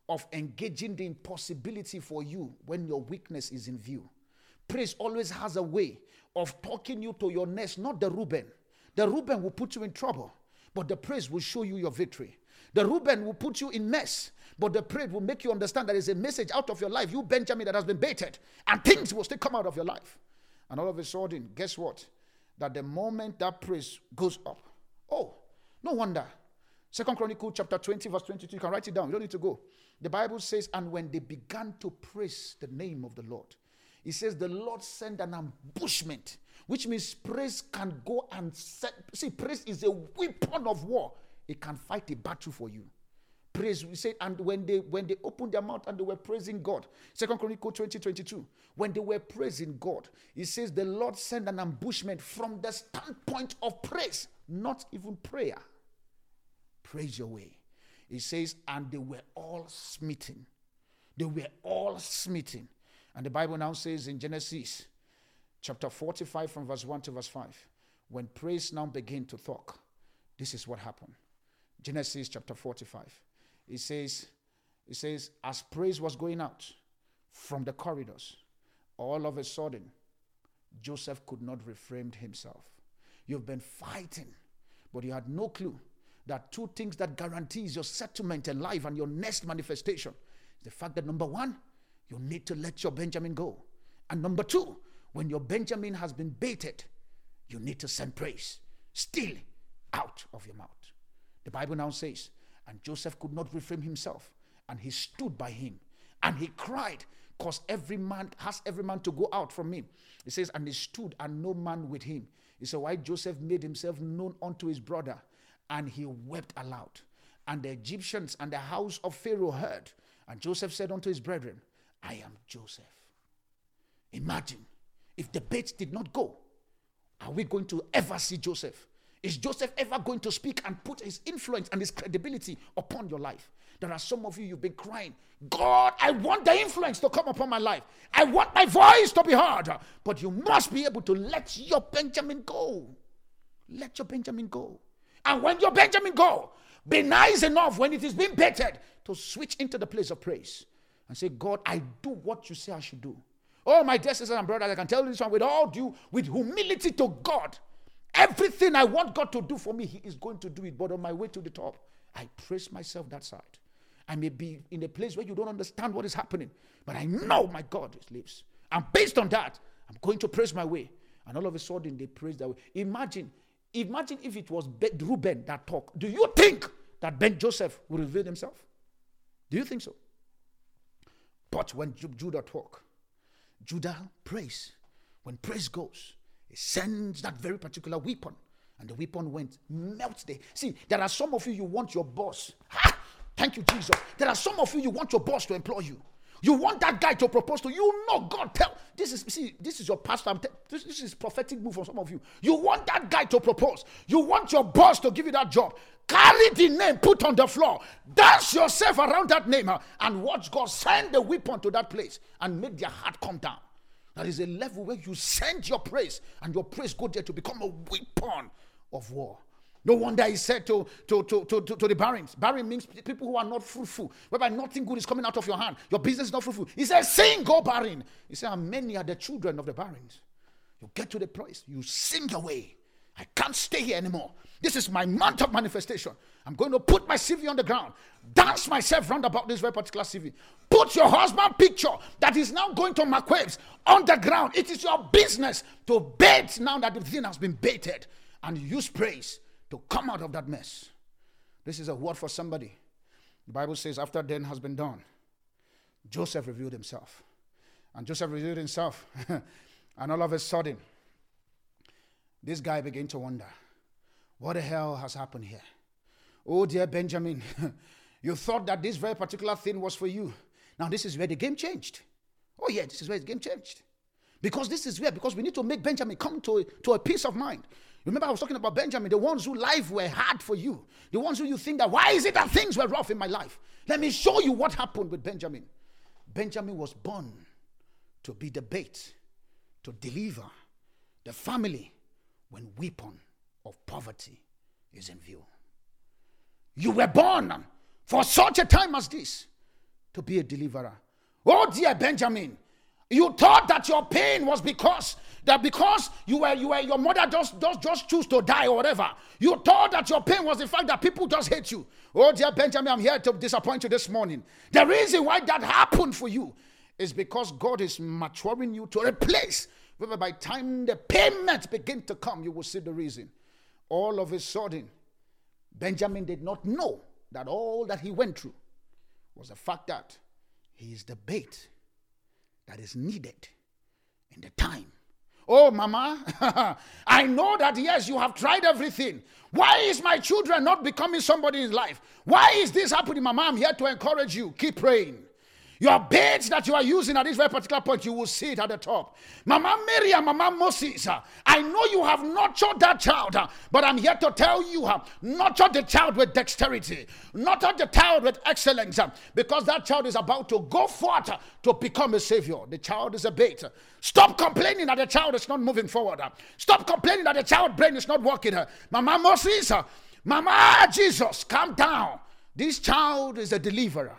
of engaging the impossibility for you when your weakness is in view. Praise always has a way of talking you to your nest, not the Reuben. The Reuben will put you in trouble, but the praise will show you your victory. The Reuben will put you in mess, but the praise will make you understand that there's a message out of your life, you Benjamin, that has been baited, and things will still come out of your life. And all of a sudden, guess what? That the moment that praise goes up, oh, no wonder Second Chronicle chapter 20, verse 22. You can write it down. You don't need to go. The Bible says, and when they began to praise the name of the Lord, He says, The Lord sent an ambushment, which means praise can go and set. See, praise is a weapon of war, it can fight a battle for you. Praise, we say, and when they when they opened their mouth and they were praising God, Second Chronicle 20, 22, when they were praising God, he says the Lord sent an ambushment from the standpoint of praise, not even prayer. Praise your way. He says, and they were all smitten. They were all smitten. And the Bible now says in Genesis chapter 45 from verse 1 to verse 5, when praise now began to talk, this is what happened. Genesis chapter 45. It says, it says, as praise was going out from the corridors, all of a sudden, Joseph could not refrain himself. You've been fighting, but you had no clue that two things that guarantees your settlement in life and your next manifestation the fact that number one, you need to let your Benjamin go. And number two, when your Benjamin has been baited, you need to send praise still out of your mouth. The Bible now says, and Joseph could not refrain himself, and he stood by him, and he cried, because every man has every man to go out from him. He says, and he stood, and no man with him. He said, Why Joseph made himself known unto his brother, and he wept aloud. And the Egyptians and the house of Pharaoh heard. And Joseph said unto his brethren, I am Joseph. Imagine if the bait did not go, are we going to ever see Joseph? Is Joseph ever going to speak and put his influence and his credibility upon your life? There are some of you, you've been crying, God, I want the influence to come upon my life. I want my voice to be heard. But you must be able to let your Benjamin go. Let your Benjamin go. And when your Benjamin go, be nice enough when it is being bettered to switch into the place of praise and say, God, I do what you say I should do. Oh, my dear sisters and brothers, I can tell you this one with all due, with humility to God. Everything I want God to do for me, He is going to do it. But on my way to the top, I praise myself that side. I may be in a place where you don't understand what is happening, but I know my God lives. And based on that, I'm going to praise my way. And all of a sudden, they praise that way. Imagine, imagine if it was Reuben that talked. Do you think that Ben Joseph would reveal himself? Do you think so? But when Judah talk, Judah praise. When praise goes, he sends that very particular weapon. And the weapon went, melt there. See, there are some of you, you want your boss. Ha! Thank you, Jesus. There are some of you, you want your boss to employ you. You want that guy to propose to you. Know God tell. This is see, this is your pastor. Te- this, this is prophetic move for some of you. You want that guy to propose. You want your boss to give you that job. Carry the name, put on the floor, dance yourself around that name, and watch God send the weapon to that place and make their heart come down. That is a level where you send your praise, and your praise go there to become a weapon of war. No wonder he said to, to, to, to, to, the barrens. Barren means people who are not fruitful, whereby nothing good is coming out of your hand. Your business is not fruitful. He said, Sing, go barren. He said, And many are the children of the barrens. You get to the place, you sing away. I can't stay here anymore. This is my month of manifestation. I'm going to put my CV on the ground, dance myself round about this very particular CV. Put your husband picture that is now going to waves on the ground. It is your business to bait now that the thing has been baited and use praise to come out of that mess. This is a word for somebody. The Bible says, after then has been done, Joseph revealed himself. And Joseph revealed himself. [LAUGHS] and all of a sudden, this guy began to wonder what the hell has happened here? Oh, dear Benjamin, [LAUGHS] you thought that this very particular thing was for you. Now, this is where the game changed. Oh, yeah, this is where the game changed. Because this is where, because we need to make Benjamin come to, to a peace of mind. Remember, I was talking about Benjamin, the ones who life were hard for you, the ones who you think that, why is it that things were rough in my life? Let me show you what happened with Benjamin. Benjamin was born to be the bait, to deliver the family when weapon of poverty is in view. You were born for such a time as this to be a deliverer. Oh, dear Benjamin, you thought that your pain was because that because you were you were your mother just just just choose to die or whatever. You thought that your pain was the fact that people just hate you. Oh dear Benjamin, I'm here to disappoint you this morning. The reason why that happened for you is because God is maturing you to a place where by time the payments begin to come, you will see the reason. All of a sudden, Benjamin did not know that all that he went through was the fact that he is the bait that is needed in the time. Oh, mama, [LAUGHS] I know that yes, you have tried everything. Why is my children not becoming somebody in life? Why is this happening, mama? I'm here to encourage you. Keep praying. Your beds that you are using at this very particular point, you will see it at the top. Mama Miriam, Mama Moses, uh, I know you have nurtured that child, uh, but I'm here to tell you, uh, nurture the child with dexterity, nurture the child with excellence, because that child is about to go forth to become a savior. The child is a bait. Stop complaining that the child is not moving forward. Stop complaining that the child brain is not working. Mama Moses, Mama Jesus, calm down. This child is a deliverer.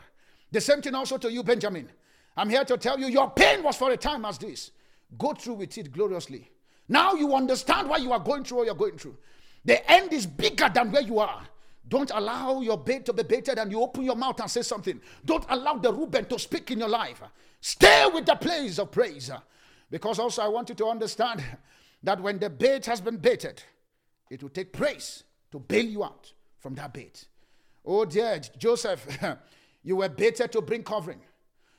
The same thing also to you, Benjamin. I'm here to tell you your pain was for a time as this. Go through with it gloriously. Now you understand why you are going through what you're going through. The end is bigger than where you are. Don't allow your bait to be baited and you open your mouth and say something. Don't allow the Reuben to speak in your life. Stay with the place of praise. Because also I want you to understand that when the bait has been baited, it will take praise to bail you out from that bait. Oh dear, Joseph, [LAUGHS] You were baited to bring covering.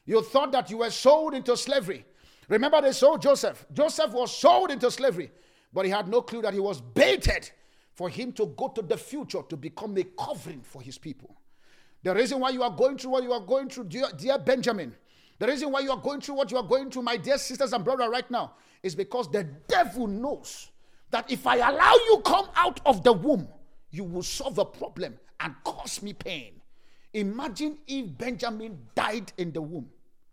You thought that you were sold into slavery. Remember, they sold Joseph. Joseph was sold into slavery, but he had no clue that he was baited for him to go to the future to become a covering for his people. The reason why you are going through what you are going through, dear, dear Benjamin, the reason why you are going through what you are going through, my dear sisters and brother, right now, is because the devil knows that if I allow you come out of the womb, you will solve a problem and cause me pain. Imagine if Benjamin died in the womb.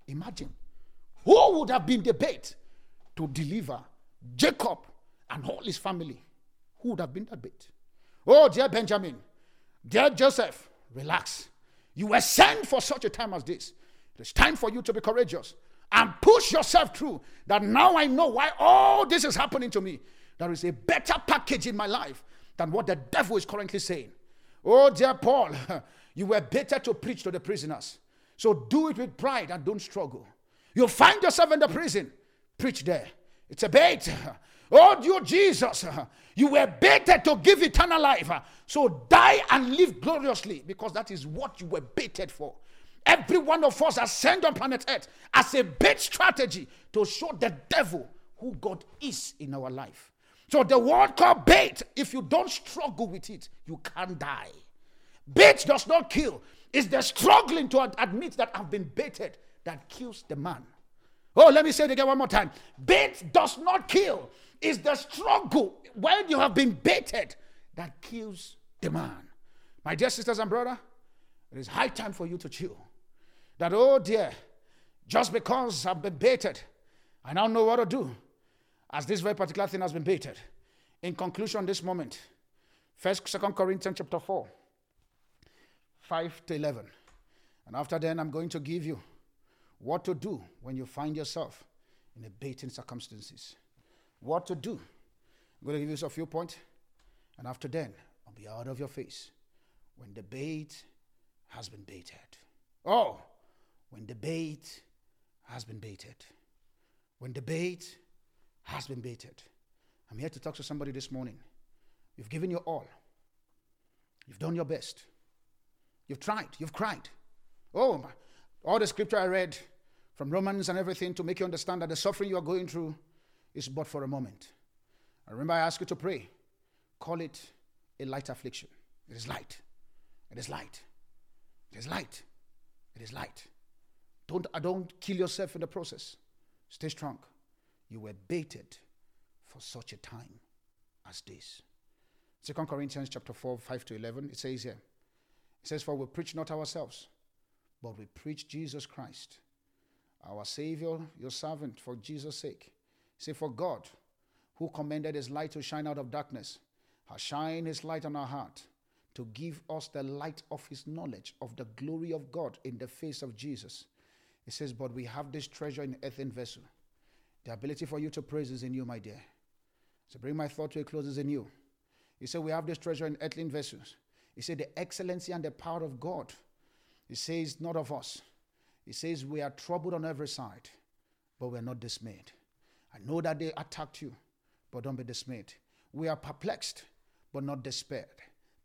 Imagine. Who would have been the bait to deliver Jacob and all his family? Who would have been that bait? Oh, dear Benjamin, dear Joseph, relax. You were sent for such a time as this. It's time for you to be courageous and push yourself through. That now I know why all this is happening to me. There is a better package in my life than what the devil is currently saying. Oh, dear Paul, [LAUGHS] You were better to preach to the prisoners. So do it with pride and don't struggle. You find yourself in the prison, preach there. It's a bait. [LAUGHS] Oh, you Jesus, [LAUGHS] you were baited to give eternal life. So die and live gloriously because that is what you were baited for. Every one of us are sent on planet Earth as a bait strategy to show the devil who God is in our life. So the word called bait, if you don't struggle with it, you can't die. Bait does not kill. It's the struggling to admit that I've been baited that kills the man. Oh, let me say it again one more time. Bait does not kill. It's the struggle when you have been baited that kills the man. My dear sisters and brother, it is high time for you to chill. That, oh dear, just because I've been baited, I now know what to do as this very particular thing has been baited. In conclusion, this moment, First, Second Corinthians chapter 4. 5 to 11. And after then, I'm going to give you what to do when you find yourself in a baiting circumstances. What to do. I'm going to give you a few points. And after then, I'll be out of your face when the bait has been baited. Oh, when the bait has been baited. When the bait has been baited. I'm here to talk to somebody this morning. You've given your all, you've done your best. You've tried, you've cried. Oh, all the scripture I read from Romans and everything to make you understand that the suffering you are going through is but for a moment. I remember I asked you to pray. Call it a light affliction. It is light. It is light. It is light. It is light. Don't, uh, don't kill yourself in the process. Stay strong. You were baited for such a time as this. Second Corinthians chapter 4, 5 to 11, it says here. He says, For we preach not ourselves, but we preach Jesus Christ, our Savior, your servant, for Jesus' sake. Say, For God, who commanded his light to shine out of darkness, has shined his light on our heart to give us the light of his knowledge of the glory of God in the face of Jesus. He says, But we have this treasure in earthen vessel. The ability for you to praise is in you, my dear. So bring my thought to a close is in you. He said, We have this treasure in earthen vessels. He said, The excellency and the power of God. He says, Not of us. He says, We are troubled on every side, but we're not dismayed. I know that they attacked you, but don't be dismayed. We are perplexed, but not despaired.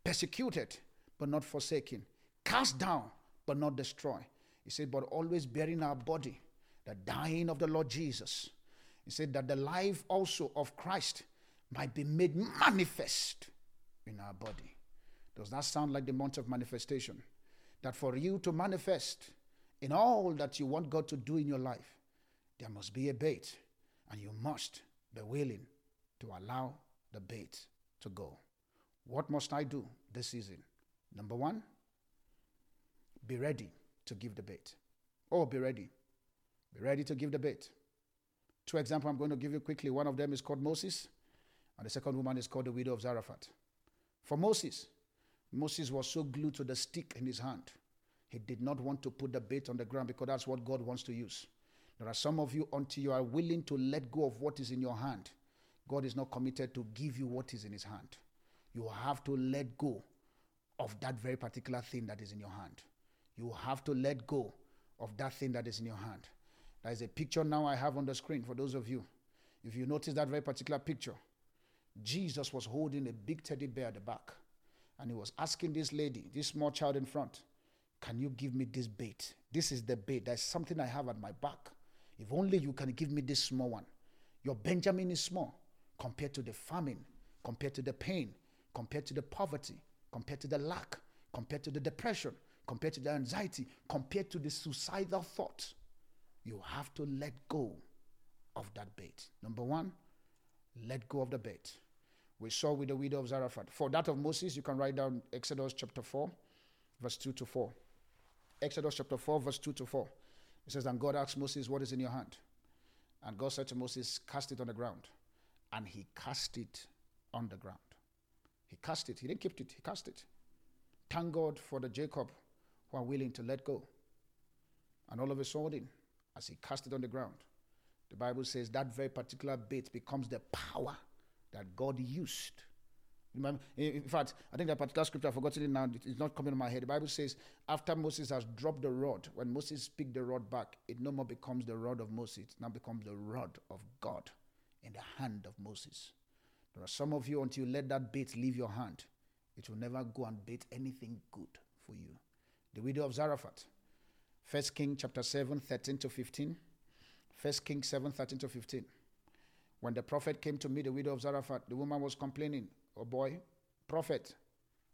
Persecuted, but not forsaken. Cast down, but not destroyed. He said, But always bearing our body, the dying of the Lord Jesus. He said that the life also of Christ might be made manifest in our body. Does that sound like the month of manifestation? That for you to manifest in all that you want God to do in your life, there must be a bait, and you must be willing to allow the bait to go. What must I do this season? Number one, be ready to give the bait. Oh, be ready. Be ready to give the bait. Two examples I'm going to give you quickly. One of them is called Moses, and the second woman is called the widow of Zarephath. For Moses, Moses was so glued to the stick in his hand, he did not want to put the bait on the ground because that's what God wants to use. There are some of you, until you are willing to let go of what is in your hand, God is not committed to give you what is in his hand. You have to let go of that very particular thing that is in your hand. You have to let go of that thing that is in your hand. There is a picture now I have on the screen for those of you. If you notice that very particular picture, Jesus was holding a big teddy bear at the back. And he was asking this lady, this small child in front, Can you give me this bait? This is the bait. There's something I have at my back. If only you can give me this small one. Your Benjamin is small compared to the famine, compared to the pain, compared to the poverty, compared to the lack, compared to the depression, compared to the anxiety, compared to the suicidal thought. You have to let go of that bait. Number one, let go of the bait we saw with the widow of Zarephath. For that of Moses, you can write down Exodus chapter 4, verse 2 to 4. Exodus chapter 4, verse 2 to 4. It says, And God asked Moses, What is in your hand? And God said to Moses, Cast it on the ground. And he cast it on the ground. He cast it. He didn't keep it, he cast it. Thank God for the Jacob who are willing to let go. And all of a sudden, as he cast it on the ground, the Bible says that very particular bit becomes the power that God used. In fact, I think that particular scripture, I've forgotten it now, it's not coming to my head. The Bible says, after Moses has dropped the rod, when Moses picked the rod back, it no more becomes the rod of Moses, it now becomes the rod of God in the hand of Moses. There are some of you, until you let that bait leave your hand, it will never go and bait anything good for you. The widow of Zarephath, First King chapter 7, 13 to 15. First King 7, 13 to 15. When the prophet came to meet the widow of Zarephath, the woman was complaining, Oh boy, prophet.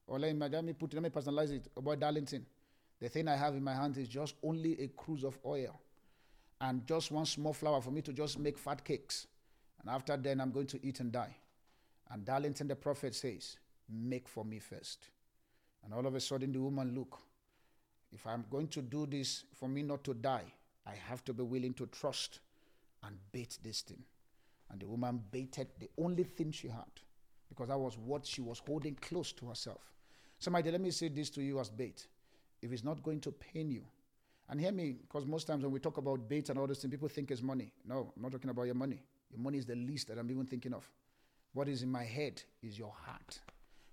Or let me, let me put let me personalize it. Oh boy, Darlington. The thing I have in my hand is just only a cruse of oil and just one small flour for me to just make fat cakes. And after then, I'm going to eat and die. And Darlington, the prophet, says, Make for me first. And all of a sudden, the woman, look, if I'm going to do this for me not to die, I have to be willing to trust and bait this thing. And the woman baited the only thing she had because that was what she was holding close to herself. Somebody, let me say this to you as bait. If it's not going to pain you, and hear me, because most times when we talk about bait and all those things, people think it's money. No, I'm not talking about your money. Your money is the least that I'm even thinking of. What is in my head is your heart.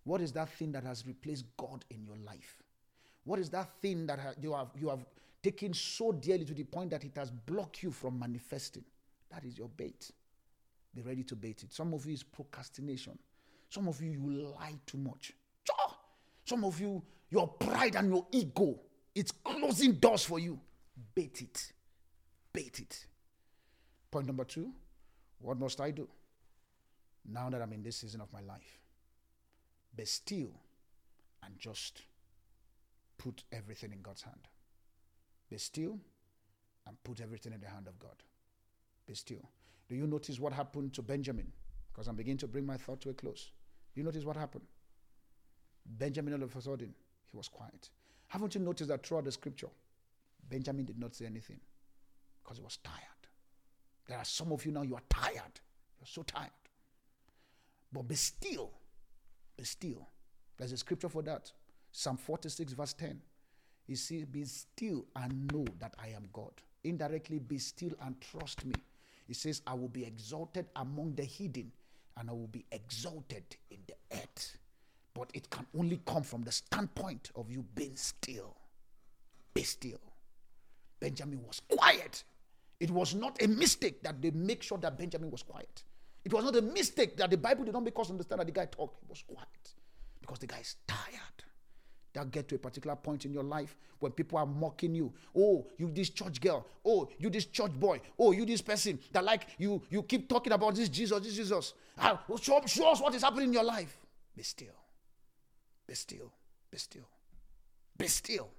What is that thing that has replaced God in your life? What is that thing that you have you have taken so dearly to the point that it has blocked you from manifesting? That is your bait. Be ready to bait it. Some of you is procrastination. Some of you, you lie too much. Some of you, your pride and your ego, it's closing doors for you. Bait it. Bait it. Point number two what must I do now that I'm in this season of my life? Be still and just put everything in God's hand. Be still and put everything in the hand of God. Be still. Do you notice what happened to Benjamin? Because I'm beginning to bring my thought to a close. Do you notice what happened? Benjamin, all of a sudden, he was quiet. Haven't you noticed that throughout the scripture, Benjamin did not say anything because he was tired. There are some of you now, you are tired. You're so tired. But be still. Be still. There's a scripture for that. Psalm 46, verse 10. He says, Be still and know that I am God. Indirectly, be still and trust me. He says, I will be exalted among the hidden and I will be exalted in the earth. But it can only come from the standpoint of you being still. Be still. Benjamin was quiet. It was not a mistake that they make sure that Benjamin was quiet. It was not a mistake that the Bible did not make us understand that the guy talked. He was quiet because the guy is tired. That get to a particular point in your life when people are mocking you. Oh, you this church girl. Oh, you this church boy. Oh, you this person that like you you keep talking about this Jesus, this Jesus. Ah, show, show us what is happening in your life. Be still. Be still. Be still. Be still.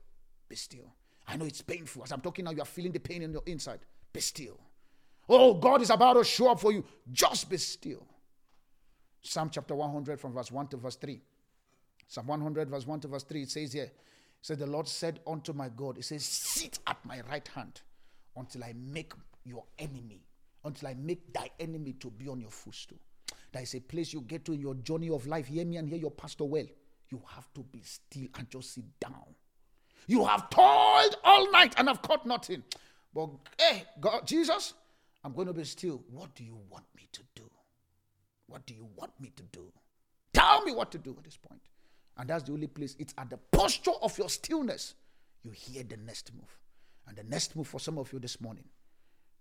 Be still. I know it's painful. As I'm talking now, you are feeling the pain in your inside. Be still. Oh, God is about to show up for you. Just be still. Psalm chapter 100 from verse 1 to verse 3. Psalm 100, verse 1 to verse 3, it says here, it says, The Lord said unto my God, He says, Sit at my right hand until I make your enemy, until I make thy enemy to be on your footstool. That is a place you get to in your journey of life. Hear me and hear your pastor well. You have to be still and just sit down. You have toiled all night and have caught nothing. But hey, God, Jesus, I'm going to be still. What do you want me to do? What do you want me to do? Tell me what to do at this point. And that's the only place. It's at the posture of your stillness you hear the next move. And the next move for some of you this morning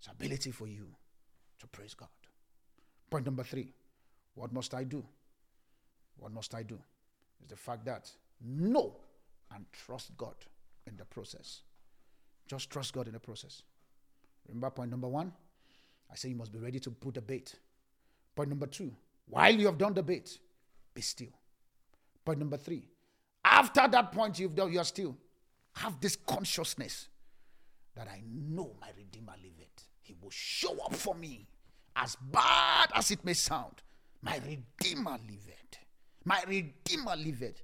is ability for you to praise God. Point number three what must I do? What must I do? Is the fact that know and trust God in the process. Just trust God in the process. Remember point number one? I say you must be ready to put the bait. Point number two, while you have done the bait, be still. Point number three. After that point you've done, you're still have this consciousness that I know my Redeemer liveth. He will show up for me. As bad as it may sound, my Redeemer liveth. My Redeemer liveth.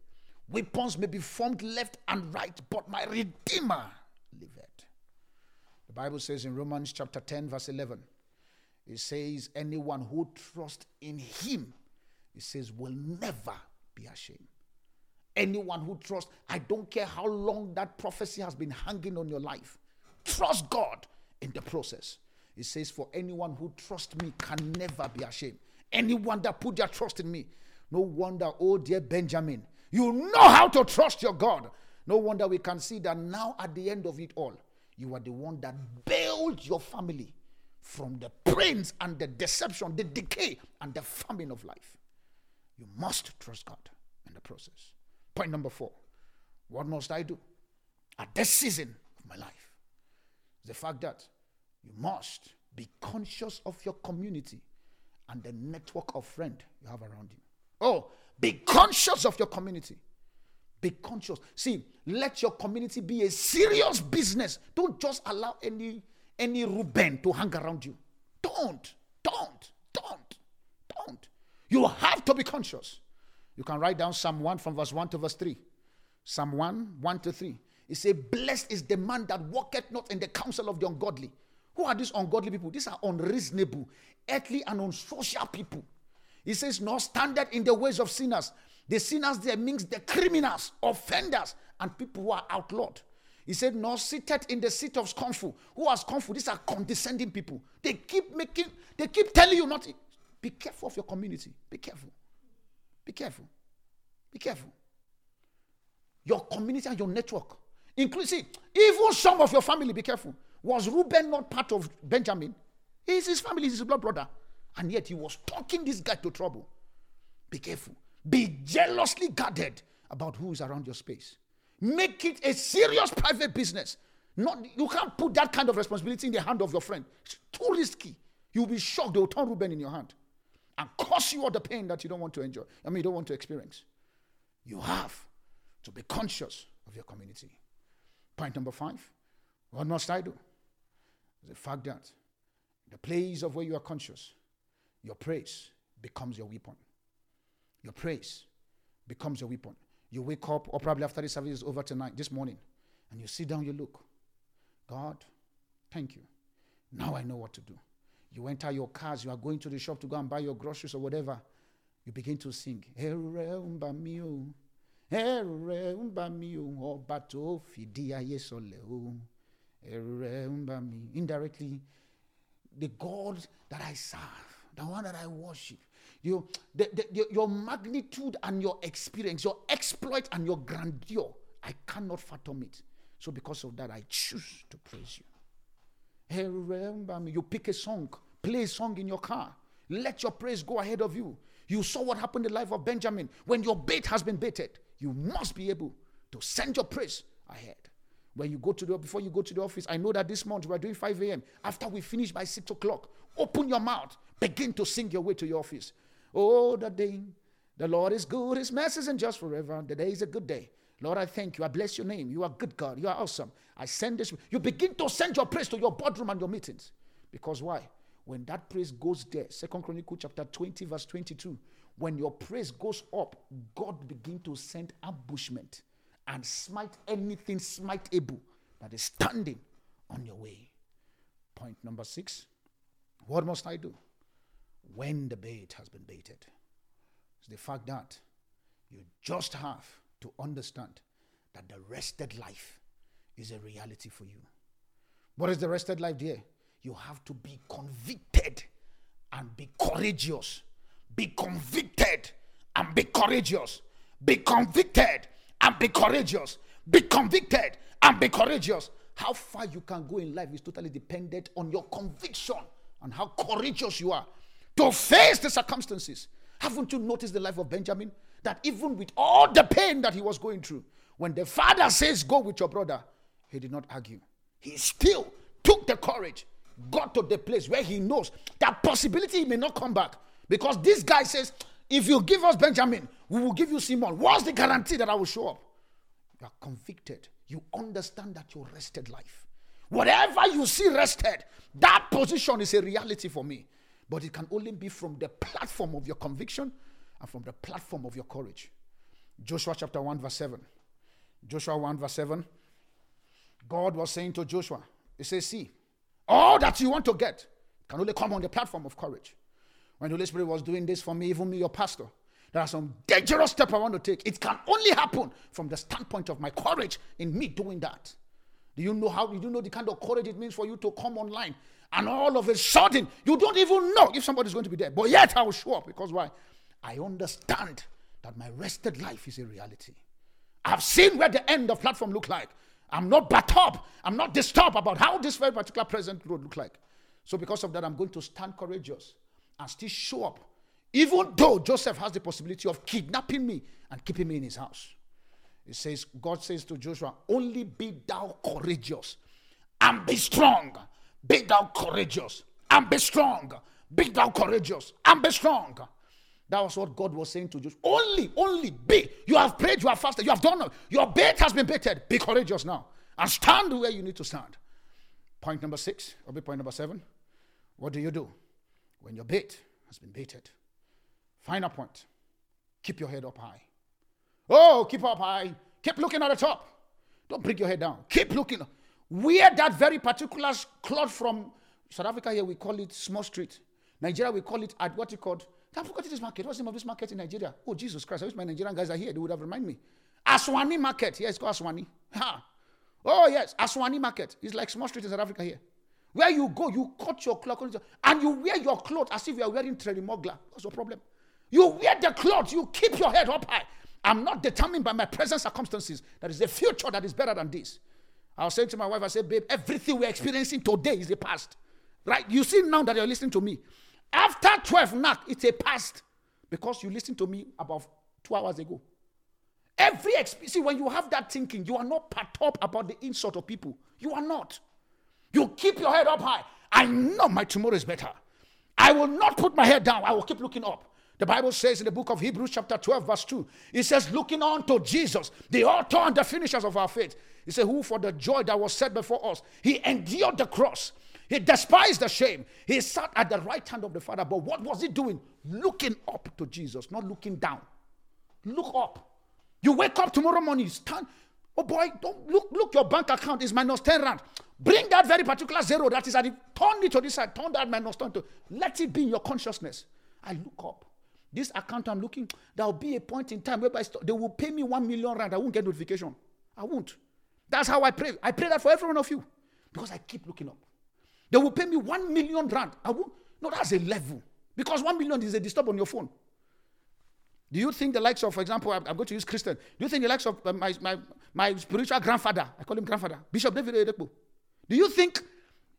Weapons may be formed left and right, but my Redeemer liveth. The Bible says in Romans chapter 10, verse 11, it says, Anyone who trusts in him, it says, will never be ashamed. Anyone who trusts, I don't care how long that prophecy has been hanging on your life, trust God in the process. It says, For anyone who trusts me can never be ashamed. Anyone that put their trust in me. No wonder, oh dear Benjamin, you know how to trust your God. No wonder we can see that now at the end of it all, you are the one that bailed your family from the pains and the deception, the decay, and the famine of life. You must trust God in the process. Point number four what must I do at this season of my life? The fact that you must be conscious of your community and the network of friends you have around you. Oh, be conscious of your community. Be conscious. See, let your community be a serious business. Don't just allow any any Reuben to hang around you. Don't, don't, don't, don't. You to be conscious. You can write down Psalm 1 from verse 1 to verse 3. Psalm 1, 1 to 3. It says, Blessed is the man that walketh not in the counsel of the ungodly. Who are these ungodly people? These are unreasonable, earthly, and unsocial people. He says, Nor standeth in the ways of sinners. The sinners there means the criminals, offenders, and people who are outlawed. He said, Nor seated in the seat of scornful. Who are scornful? These are condescending people. They keep making, they keep telling you not. Be careful of your community. Be careful. Be careful. Be careful. Your community and your network. Inclusive, even some of your family, be careful. Was Reuben not part of Benjamin? He's his family, he's his blood brother. And yet he was talking this guy to trouble. Be careful. Be jealously guarded about who is around your space. Make it a serious private business. Not you can't put that kind of responsibility in the hand of your friend. It's too risky. You'll be shocked. They'll turn Reuben in your hand and cause you all the pain that you don't want to enjoy. I mean, you don't want to experience. You have to be conscious of your community. Point number five what must I do? The fact that the place of where you are conscious, your praise becomes your weapon. Your praise becomes your weapon. You wake up, or probably after the service is over tonight, this morning, and you sit down, you look. God, thank you. Now I know what to do. You enter your cars, you are going to the shop to go and buy your groceries or whatever. You begin to sing. Indirectly, the God that I serve, the one that I worship, you, the, the, your magnitude and your experience, your exploit and your grandeur, I cannot fathom it. So, because of that, I choose to praise you. Remember me. You pick a song Play a song in your car. Let your praise go ahead of you. You saw what happened in the life of Benjamin. When your bait has been baited, you must be able to send your praise ahead. When you go to the before you go to the office, I know that this month we are doing 5 a.m. After we finish by 6 o'clock, open your mouth, begin to sing your way to your office. Oh, the day the Lord is good, his mercies and just forever. The day is a good day. Lord, I thank you. I bless your name. You are good God. You are awesome. I send this. You begin to send your praise to your boardroom and your meetings. Because why? When that praise goes there, Second Chronicle chapter 20, verse 22, when your praise goes up, God begin to send ambushment and smite anything smiteable that is standing on your way. Point number six. What must I do when the bait has been baited? It's the fact that you just have to understand that the rested life is a reality for you. What is the rested life, dear? You have to be convicted and be courageous. Be convicted and be courageous. Be convicted and be courageous. Be convicted and be courageous. How far you can go in life is totally dependent on your conviction and how courageous you are to face the circumstances. Haven't you noticed the life of Benjamin? That even with all the pain that he was going through, when the father says, Go with your brother, he did not argue. He still took the courage, got to the place where he knows that possibility he may not come back. Because this guy says, If you give us Benjamin, we will give you Simon. What's the guarantee that I will show up? You are convicted. You understand that you rested life. Whatever you see rested, that position is a reality for me. But it can only be from the platform of your conviction and from the platform of your courage. Joshua chapter 1, verse 7. Joshua 1, verse 7. God was saying to Joshua, He says, See, all that you want to get can only come on the platform of courage. When the Holy Spirit was doing this for me, even me, your pastor, there are some dangerous steps I want to take. It can only happen from the standpoint of my courage in me doing that. Do you know how? Do you know the kind of courage it means for you to come online and all of a sudden you don't even know if somebody's going to be there, but yet I will show up because why? I understand that my rested life is a reality. I've seen where the end of platform look like. I'm not backed up. I'm not disturbed about how this very particular present road look like. So because of that, I'm going to stand courageous and still show up even though Joseph has the possibility of kidnapping me and keeping me in his house. It says, God says to Joshua, Only be thou courageous and be strong. Be thou courageous and be strong. Be thou courageous and be strong. That was what God was saying to Joshua. Only, only be. You have prayed, you have fasted, you have done. Your bait has been baited. Be courageous now and stand where you need to stand. Point number six, or be point number seven. What do you do when your bait has been baited? Final point. Keep your head up high. Oh, keep up high. Keep looking at the top. Don't bring your head down. Keep looking. Wear that very particular cloth from South Africa here, we call it small street. Nigeria, we call it at what you called. I forgot this market. What's the name of this market in Nigeria? Oh, Jesus Christ. I wish my Nigerian guys are here. They would have reminded me. Aswani Market. Yeah, it's called Aswani. Ha. Oh, yes. Aswani Market. It's like small street in South Africa here. Where you go, you cut your cloth and you wear your clothes as if you are wearing Mogla. What's your problem? You wear the clothes, you keep your head up high. I'm not determined by my present circumstances. There is a future that is better than this. I was saying to my wife, I said, babe, everything we're experiencing today is the past. Right? You see now that you're listening to me. After 12 knock, it's a past. Because you listened to me about two hours ago. Every experience, see, when you have that thinking, you are not perturbed about the insult of people. You are not. You keep your head up high. I know my tomorrow is better. I will not put my head down. I will keep looking up. The Bible says in the book of Hebrews, chapter 12, verse 2, it says, looking on to Jesus, the author and the finishers of our faith. He said, Who for the joy that was set before us, he endured the cross. He despised the shame. He sat at the right hand of the Father. But what was he doing? Looking up to Jesus, not looking down. Look up. You wake up tomorrow morning, stand. Oh boy, don't look, look, your bank account is minus 10 rand. Bring that very particular zero that is at it, turn it to this side, turn that minus 10 to let it be in your consciousness. I look up. This account I'm looking, there will be a point in time whereby they will pay me one million rand. I won't get notification. I won't. That's how I pray. I pray that for every one of you because I keep looking up. They will pay me one million rand. I won't. No, that's a level because one million is a disturb on your phone. Do you think the likes of, for example, I'm, going to use Christian. Do you think the likes of uh, my, my, my spiritual grandfather, I call him grandfather, Bishop David Oyedepo, do you think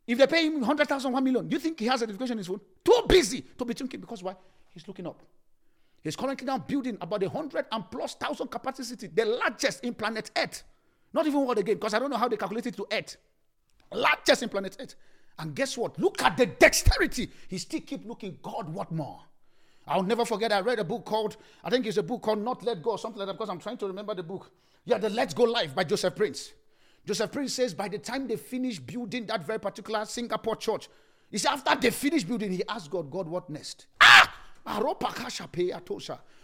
if they pay him 100,000, 1 million, do you think he has a notification in his phone? Too busy to be thinking because why? He's looking up. He's currently now building about a hundred and plus thousand capacity, the largest in planet Earth. Not even world again, because I don't know how they calculate it to Earth. Largest in planet Earth. And guess what? Look at the dexterity. He still keep looking, God, what more? I'll never forget, I read a book called, I think it's a book called Not Let Go, or something like that, because I'm trying to remember the book. Yeah, the Let's Go Life by Joseph Prince. Joseph Prince says by the time they finished building that very particular Singapore church, he said after they finished building, he asked God, God, what next? Ah!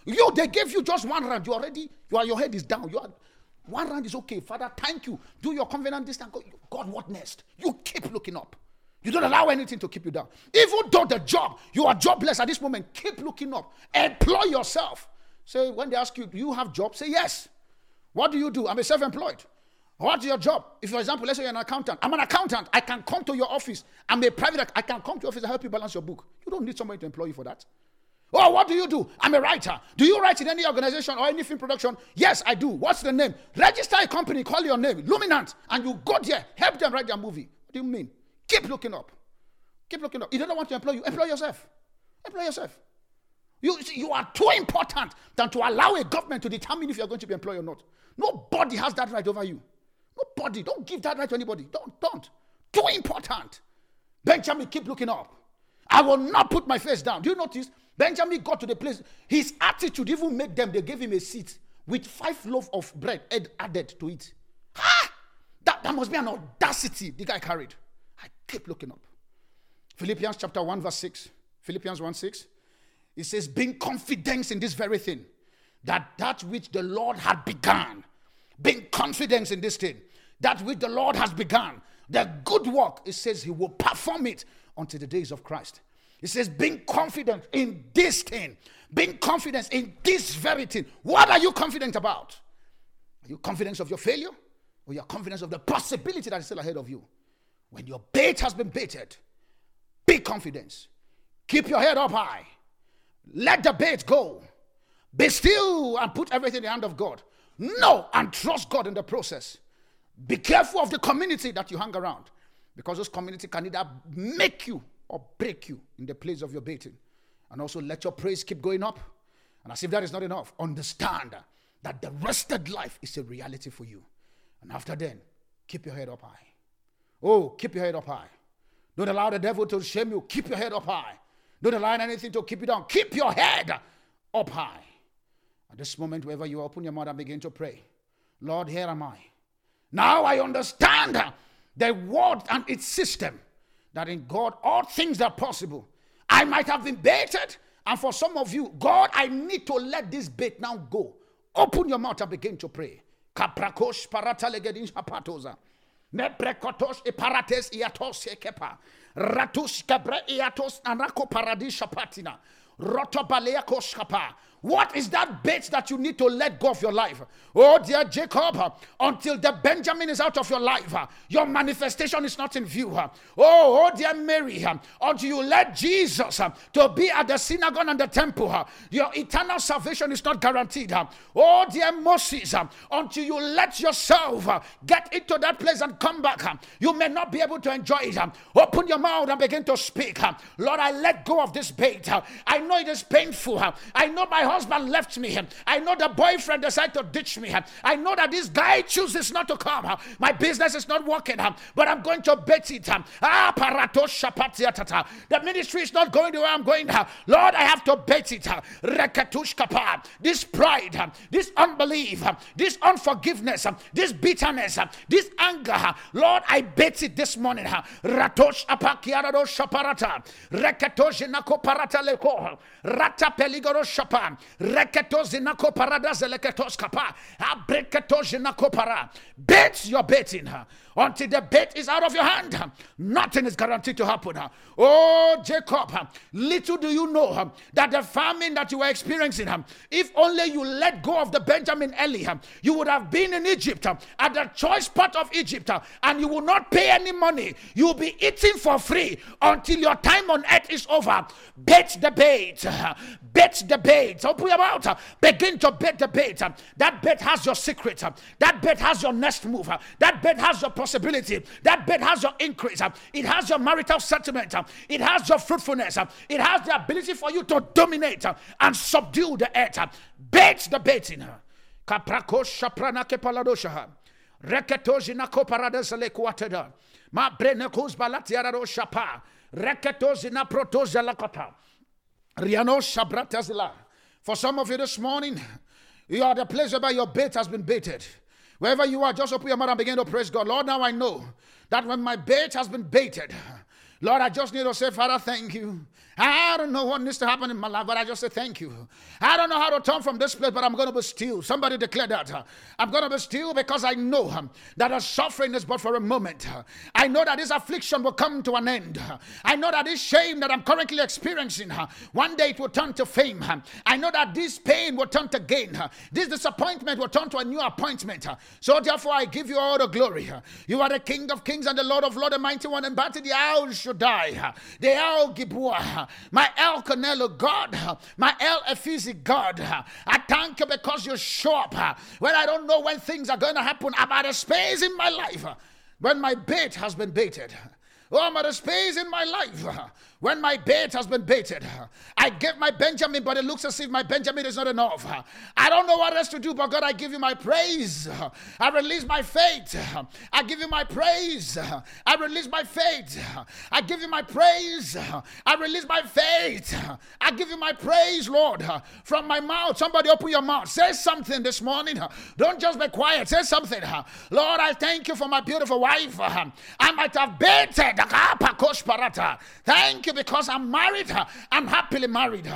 You, they gave you just one round. You already, you are, your head is down. You are, one round is okay. Father, thank you. Do your covenant this time. God, what next? You keep looking up. You don't allow anything to keep you down. Even though the job, you are jobless at this moment, keep looking up. Employ yourself. Say, when they ask you, do you have job? Say yes. What do you do? I'm a self-employed. What's your job? If, for example, let's say you're an accountant. I'm an accountant. I can come to your office. I'm a private. I can come to your office and help you balance your book. You don't need somebody to employ you for that. Oh, what do you do? I'm a writer. Do you write in any organization or any film production? Yes, I do. What's the name? Register a company, call your name, Luminant, and you go there, help them write their movie. What do you mean? Keep looking up. Keep looking up. You don't want to employ you, employ yourself. Employ yourself. You, you are too important than to allow a government to determine if you're going to be employed or not. Nobody has that right over you. Nobody. Don't give that right to anybody. Don't. Don't. Too important. Benjamin, keep looking up. I will not put my face down. Do you notice? Benjamin got to the place, his attitude even made them, they gave him a seat with five loaves of bread added to it. Ha! That, that must be an audacity the guy carried. Kept looking up. Philippians chapter 1, verse 6. Philippians 1 6. It says, being confidence in this very thing, that that which the Lord had begun, being confidence in this thing, that which the Lord has begun, the good work, it says he will perform it until the days of Christ. It says, being confident in this thing, being confident in this very thing. What are you confident about? Are you confident of your failure? Or your confidence of the possibility that is still ahead of you? When your bait has been baited, be confident. Keep your head up high. Let the bait go. Be still and put everything in the hand of God. Know and trust God in the process. Be careful of the community that you hang around because this community can either make you or break you in the place of your baiting. And also let your praise keep going up. And as if that is not enough, understand that the rested life is a reality for you. And after then, keep your head up high. Oh, keep your head up high. Don't allow the devil to shame you. Keep your head up high. Don't allow anything to keep you down. Keep your head up high. At this moment, wherever you open your mouth and begin to pray, Lord, here am I. Now I understand the word and its system that in God all things are possible. I might have been baited, and for some of you, God, I need to let this bait now go. Open your mouth and begin to pray. Kaprakosh parata legedin hapatoza. Neprekotosh iparates iatos ekepa. Ratus kebre iatos anako paradisha patina. Rotobalea koskapa. What is that bait that you need to let go of your life? Oh, dear Jacob, until the Benjamin is out of your life, your manifestation is not in view. Oh, oh dear Mary, until you let Jesus to be at the synagogue and the temple, your eternal salvation is not guaranteed. Oh, dear Moses, until you let yourself get into that place and come back, you may not be able to enjoy it. Open your mouth and begin to speak. Lord, I let go of this bait. I know it is painful. I know my husband left me. I know the boyfriend decided to ditch me. I know that this guy chooses not to come. My business is not working, but I'm going to bet it. Ah, the ministry is not going the way I'm going. Lord, I have to bet it. This pride, this unbelief, this unforgiveness, this bitterness, this anger. Lord, I bet it this morning. Ratosh apakiarado shaparata. Rekatosh nakoparata leko. Rata peligoro shapa. Reketos zinako parada zeleketos kapa. Abreketos zinako para. Bet your betting her until the bet is out of your hand. Nothing is guaranteed to happen. Oh, Jacob, little do you know that the famine that you were experiencing, if only you let go of the Benjamin Eli, you would have been in Egypt at the choice part of Egypt and you will not pay any money. You will be eating for free until your time on earth is over. Bet the bait. Bet the bait. Open your mouth. Begin to bait the bait. That bait has your secret. That bait has your next move. That bait has your possibility. That bait has your increase. Um, it has your marital settlement. Um, it has your fruitfulness. Um, it has the ability for you to dominate and subdue the earth. Bait the baiting. Kaprako shaprana kepaladosha. Reketojina koparadesale kuateda. Ma brenekuz balatiarado shapa. Reketozina protoza lakota. Riano shabratazila. For some of you this morning, you are the place where your bait has been baited. Wherever you are, just open your mouth and begin to praise God. Lord, now I know that when my bait has been baited, Lord, I just need to say, Father, thank you. I don't know what needs to happen in my life, but I just say thank you. I don't know how to turn from this place, but I'm going to be still. Somebody declare that. I'm going to be still because I know um, that the suffering is but for a moment. I know that this affliction will come to an end. I know that this shame that I'm currently experiencing, uh, one day it will turn to fame. I know that this pain will turn to gain. This disappointment will turn to a new appointment. So therefore, I give you all the glory. You are the King of kings and the Lord of lords, the mighty one, and battle the owl El Shaddai, the El Gibua my El Canelo God, my El Ephesus God. I thank you because you show up when I don't know when things are going to happen about a space in my life when my bait has been baited. Oh, I'm at a space in my life when my bait has been baited. I give my Benjamin, but it looks as if my Benjamin is not enough. I don't know what else to do, but God, I give you my praise. I release my faith. I give you my praise. I release my faith. I give you my praise. I release my faith. I give you my praise, Lord, from my mouth. Somebody open your mouth. Say something this morning. Don't just be quiet. Say something. Lord, I thank you for my beautiful wife. I might have baited Thank you because I'm married. I'm happily married.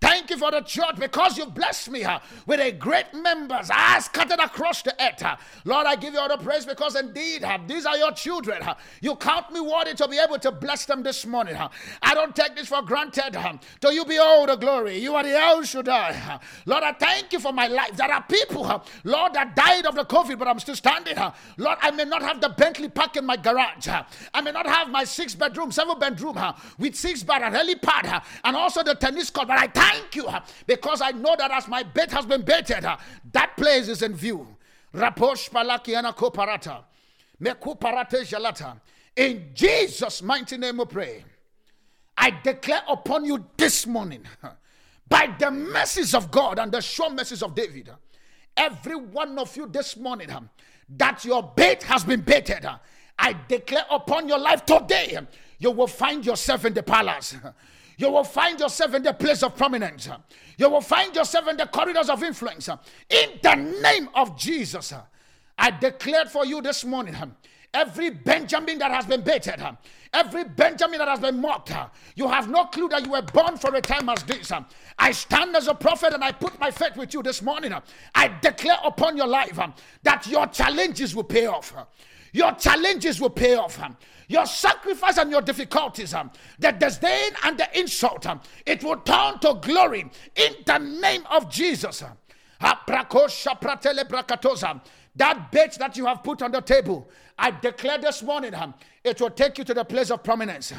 Thank you for the church because you've blessed me with a great members I scattered across the earth. Lord, I give you all the praise because indeed these are your children. You count me worthy to be able to bless them this morning. I don't take this for granted. To you be all the glory. You are the El Shaddai. Lord, I thank you for my life. There are people, Lord, that died of the COVID, but I'm still standing. Lord, I may not have the Bentley park in my garage. I may not have my six bedroom, seven bedroom with six bar and helipad uh, and also the tennis court. But I thank you uh, because I know that as my bed has been baited, uh, that place is in view. Raposh palakiana koparata. Mekuparate jalata. In Jesus' mighty name we pray. I declare upon you this morning, by the mercies of God and the sure mercies of David, every one of you this morning, that your bait has been baited I declare upon your life today, you will find yourself in the palace. You will find yourself in the place of prominence. You will find yourself in the corridors of influence. In the name of Jesus, I declared for you this morning every Benjamin that has been baited, every Benjamin that has been mocked, you have no clue that you were born for a time as this. I stand as a prophet and I put my faith with you this morning. I declare upon your life that your challenges will pay off. Your challenges will pay off. Your sacrifice and your difficulties, um, the disdain and the insult, um, it will turn to glory in the name of Jesus. Um. That bait that you have put on the table, I declare this morning, it will take you to the place of prominence.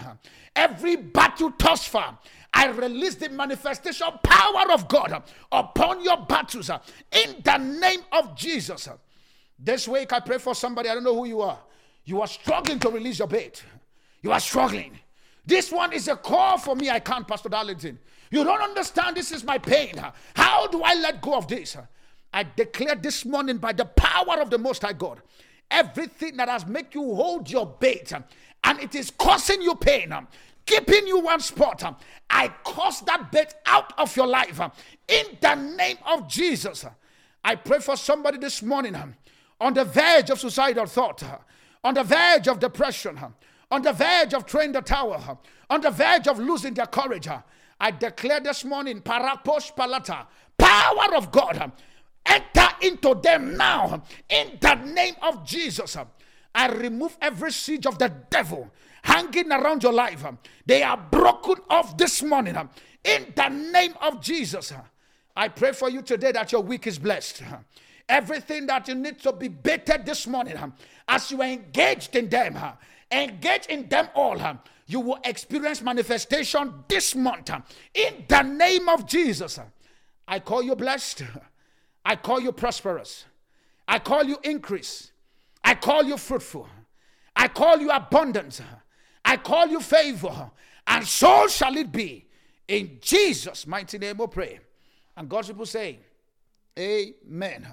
Every battle tossed far, I release the manifestation power of God upon your battles in the name of Jesus. This week, I pray for somebody. I don't know who you are. You are struggling to release your bait. You are struggling. This one is a call for me. I can't, Pastor Darlington. You don't understand. This is my pain. How do I let go of this? I declare this morning by the power of the Most High God, everything that has made you hold your bait and it is causing you pain, keeping you one spot, I cause that bait out of your life in the name of Jesus. I pray for somebody this morning on the verge of suicidal thought, on the verge of depression, on the verge of throwing the tower, on the verge of losing their courage. I declare this morning, Paraposh Palata, power of God, enter into them now in the name of Jesus. I remove every siege of the devil hanging around your life. They are broken off this morning in the name of Jesus. I pray for you today that your week is blessed. Everything that you need to be baited this morning, as you are engaged in them, engage in them all, you will experience manifestation this month. In the name of Jesus, I call you blessed. I call you prosperous. I call you increase. I call you fruitful. I call you abundance. I call you favor. And so shall it be. In Jesus' mighty name we pray. And God's people say, Amen.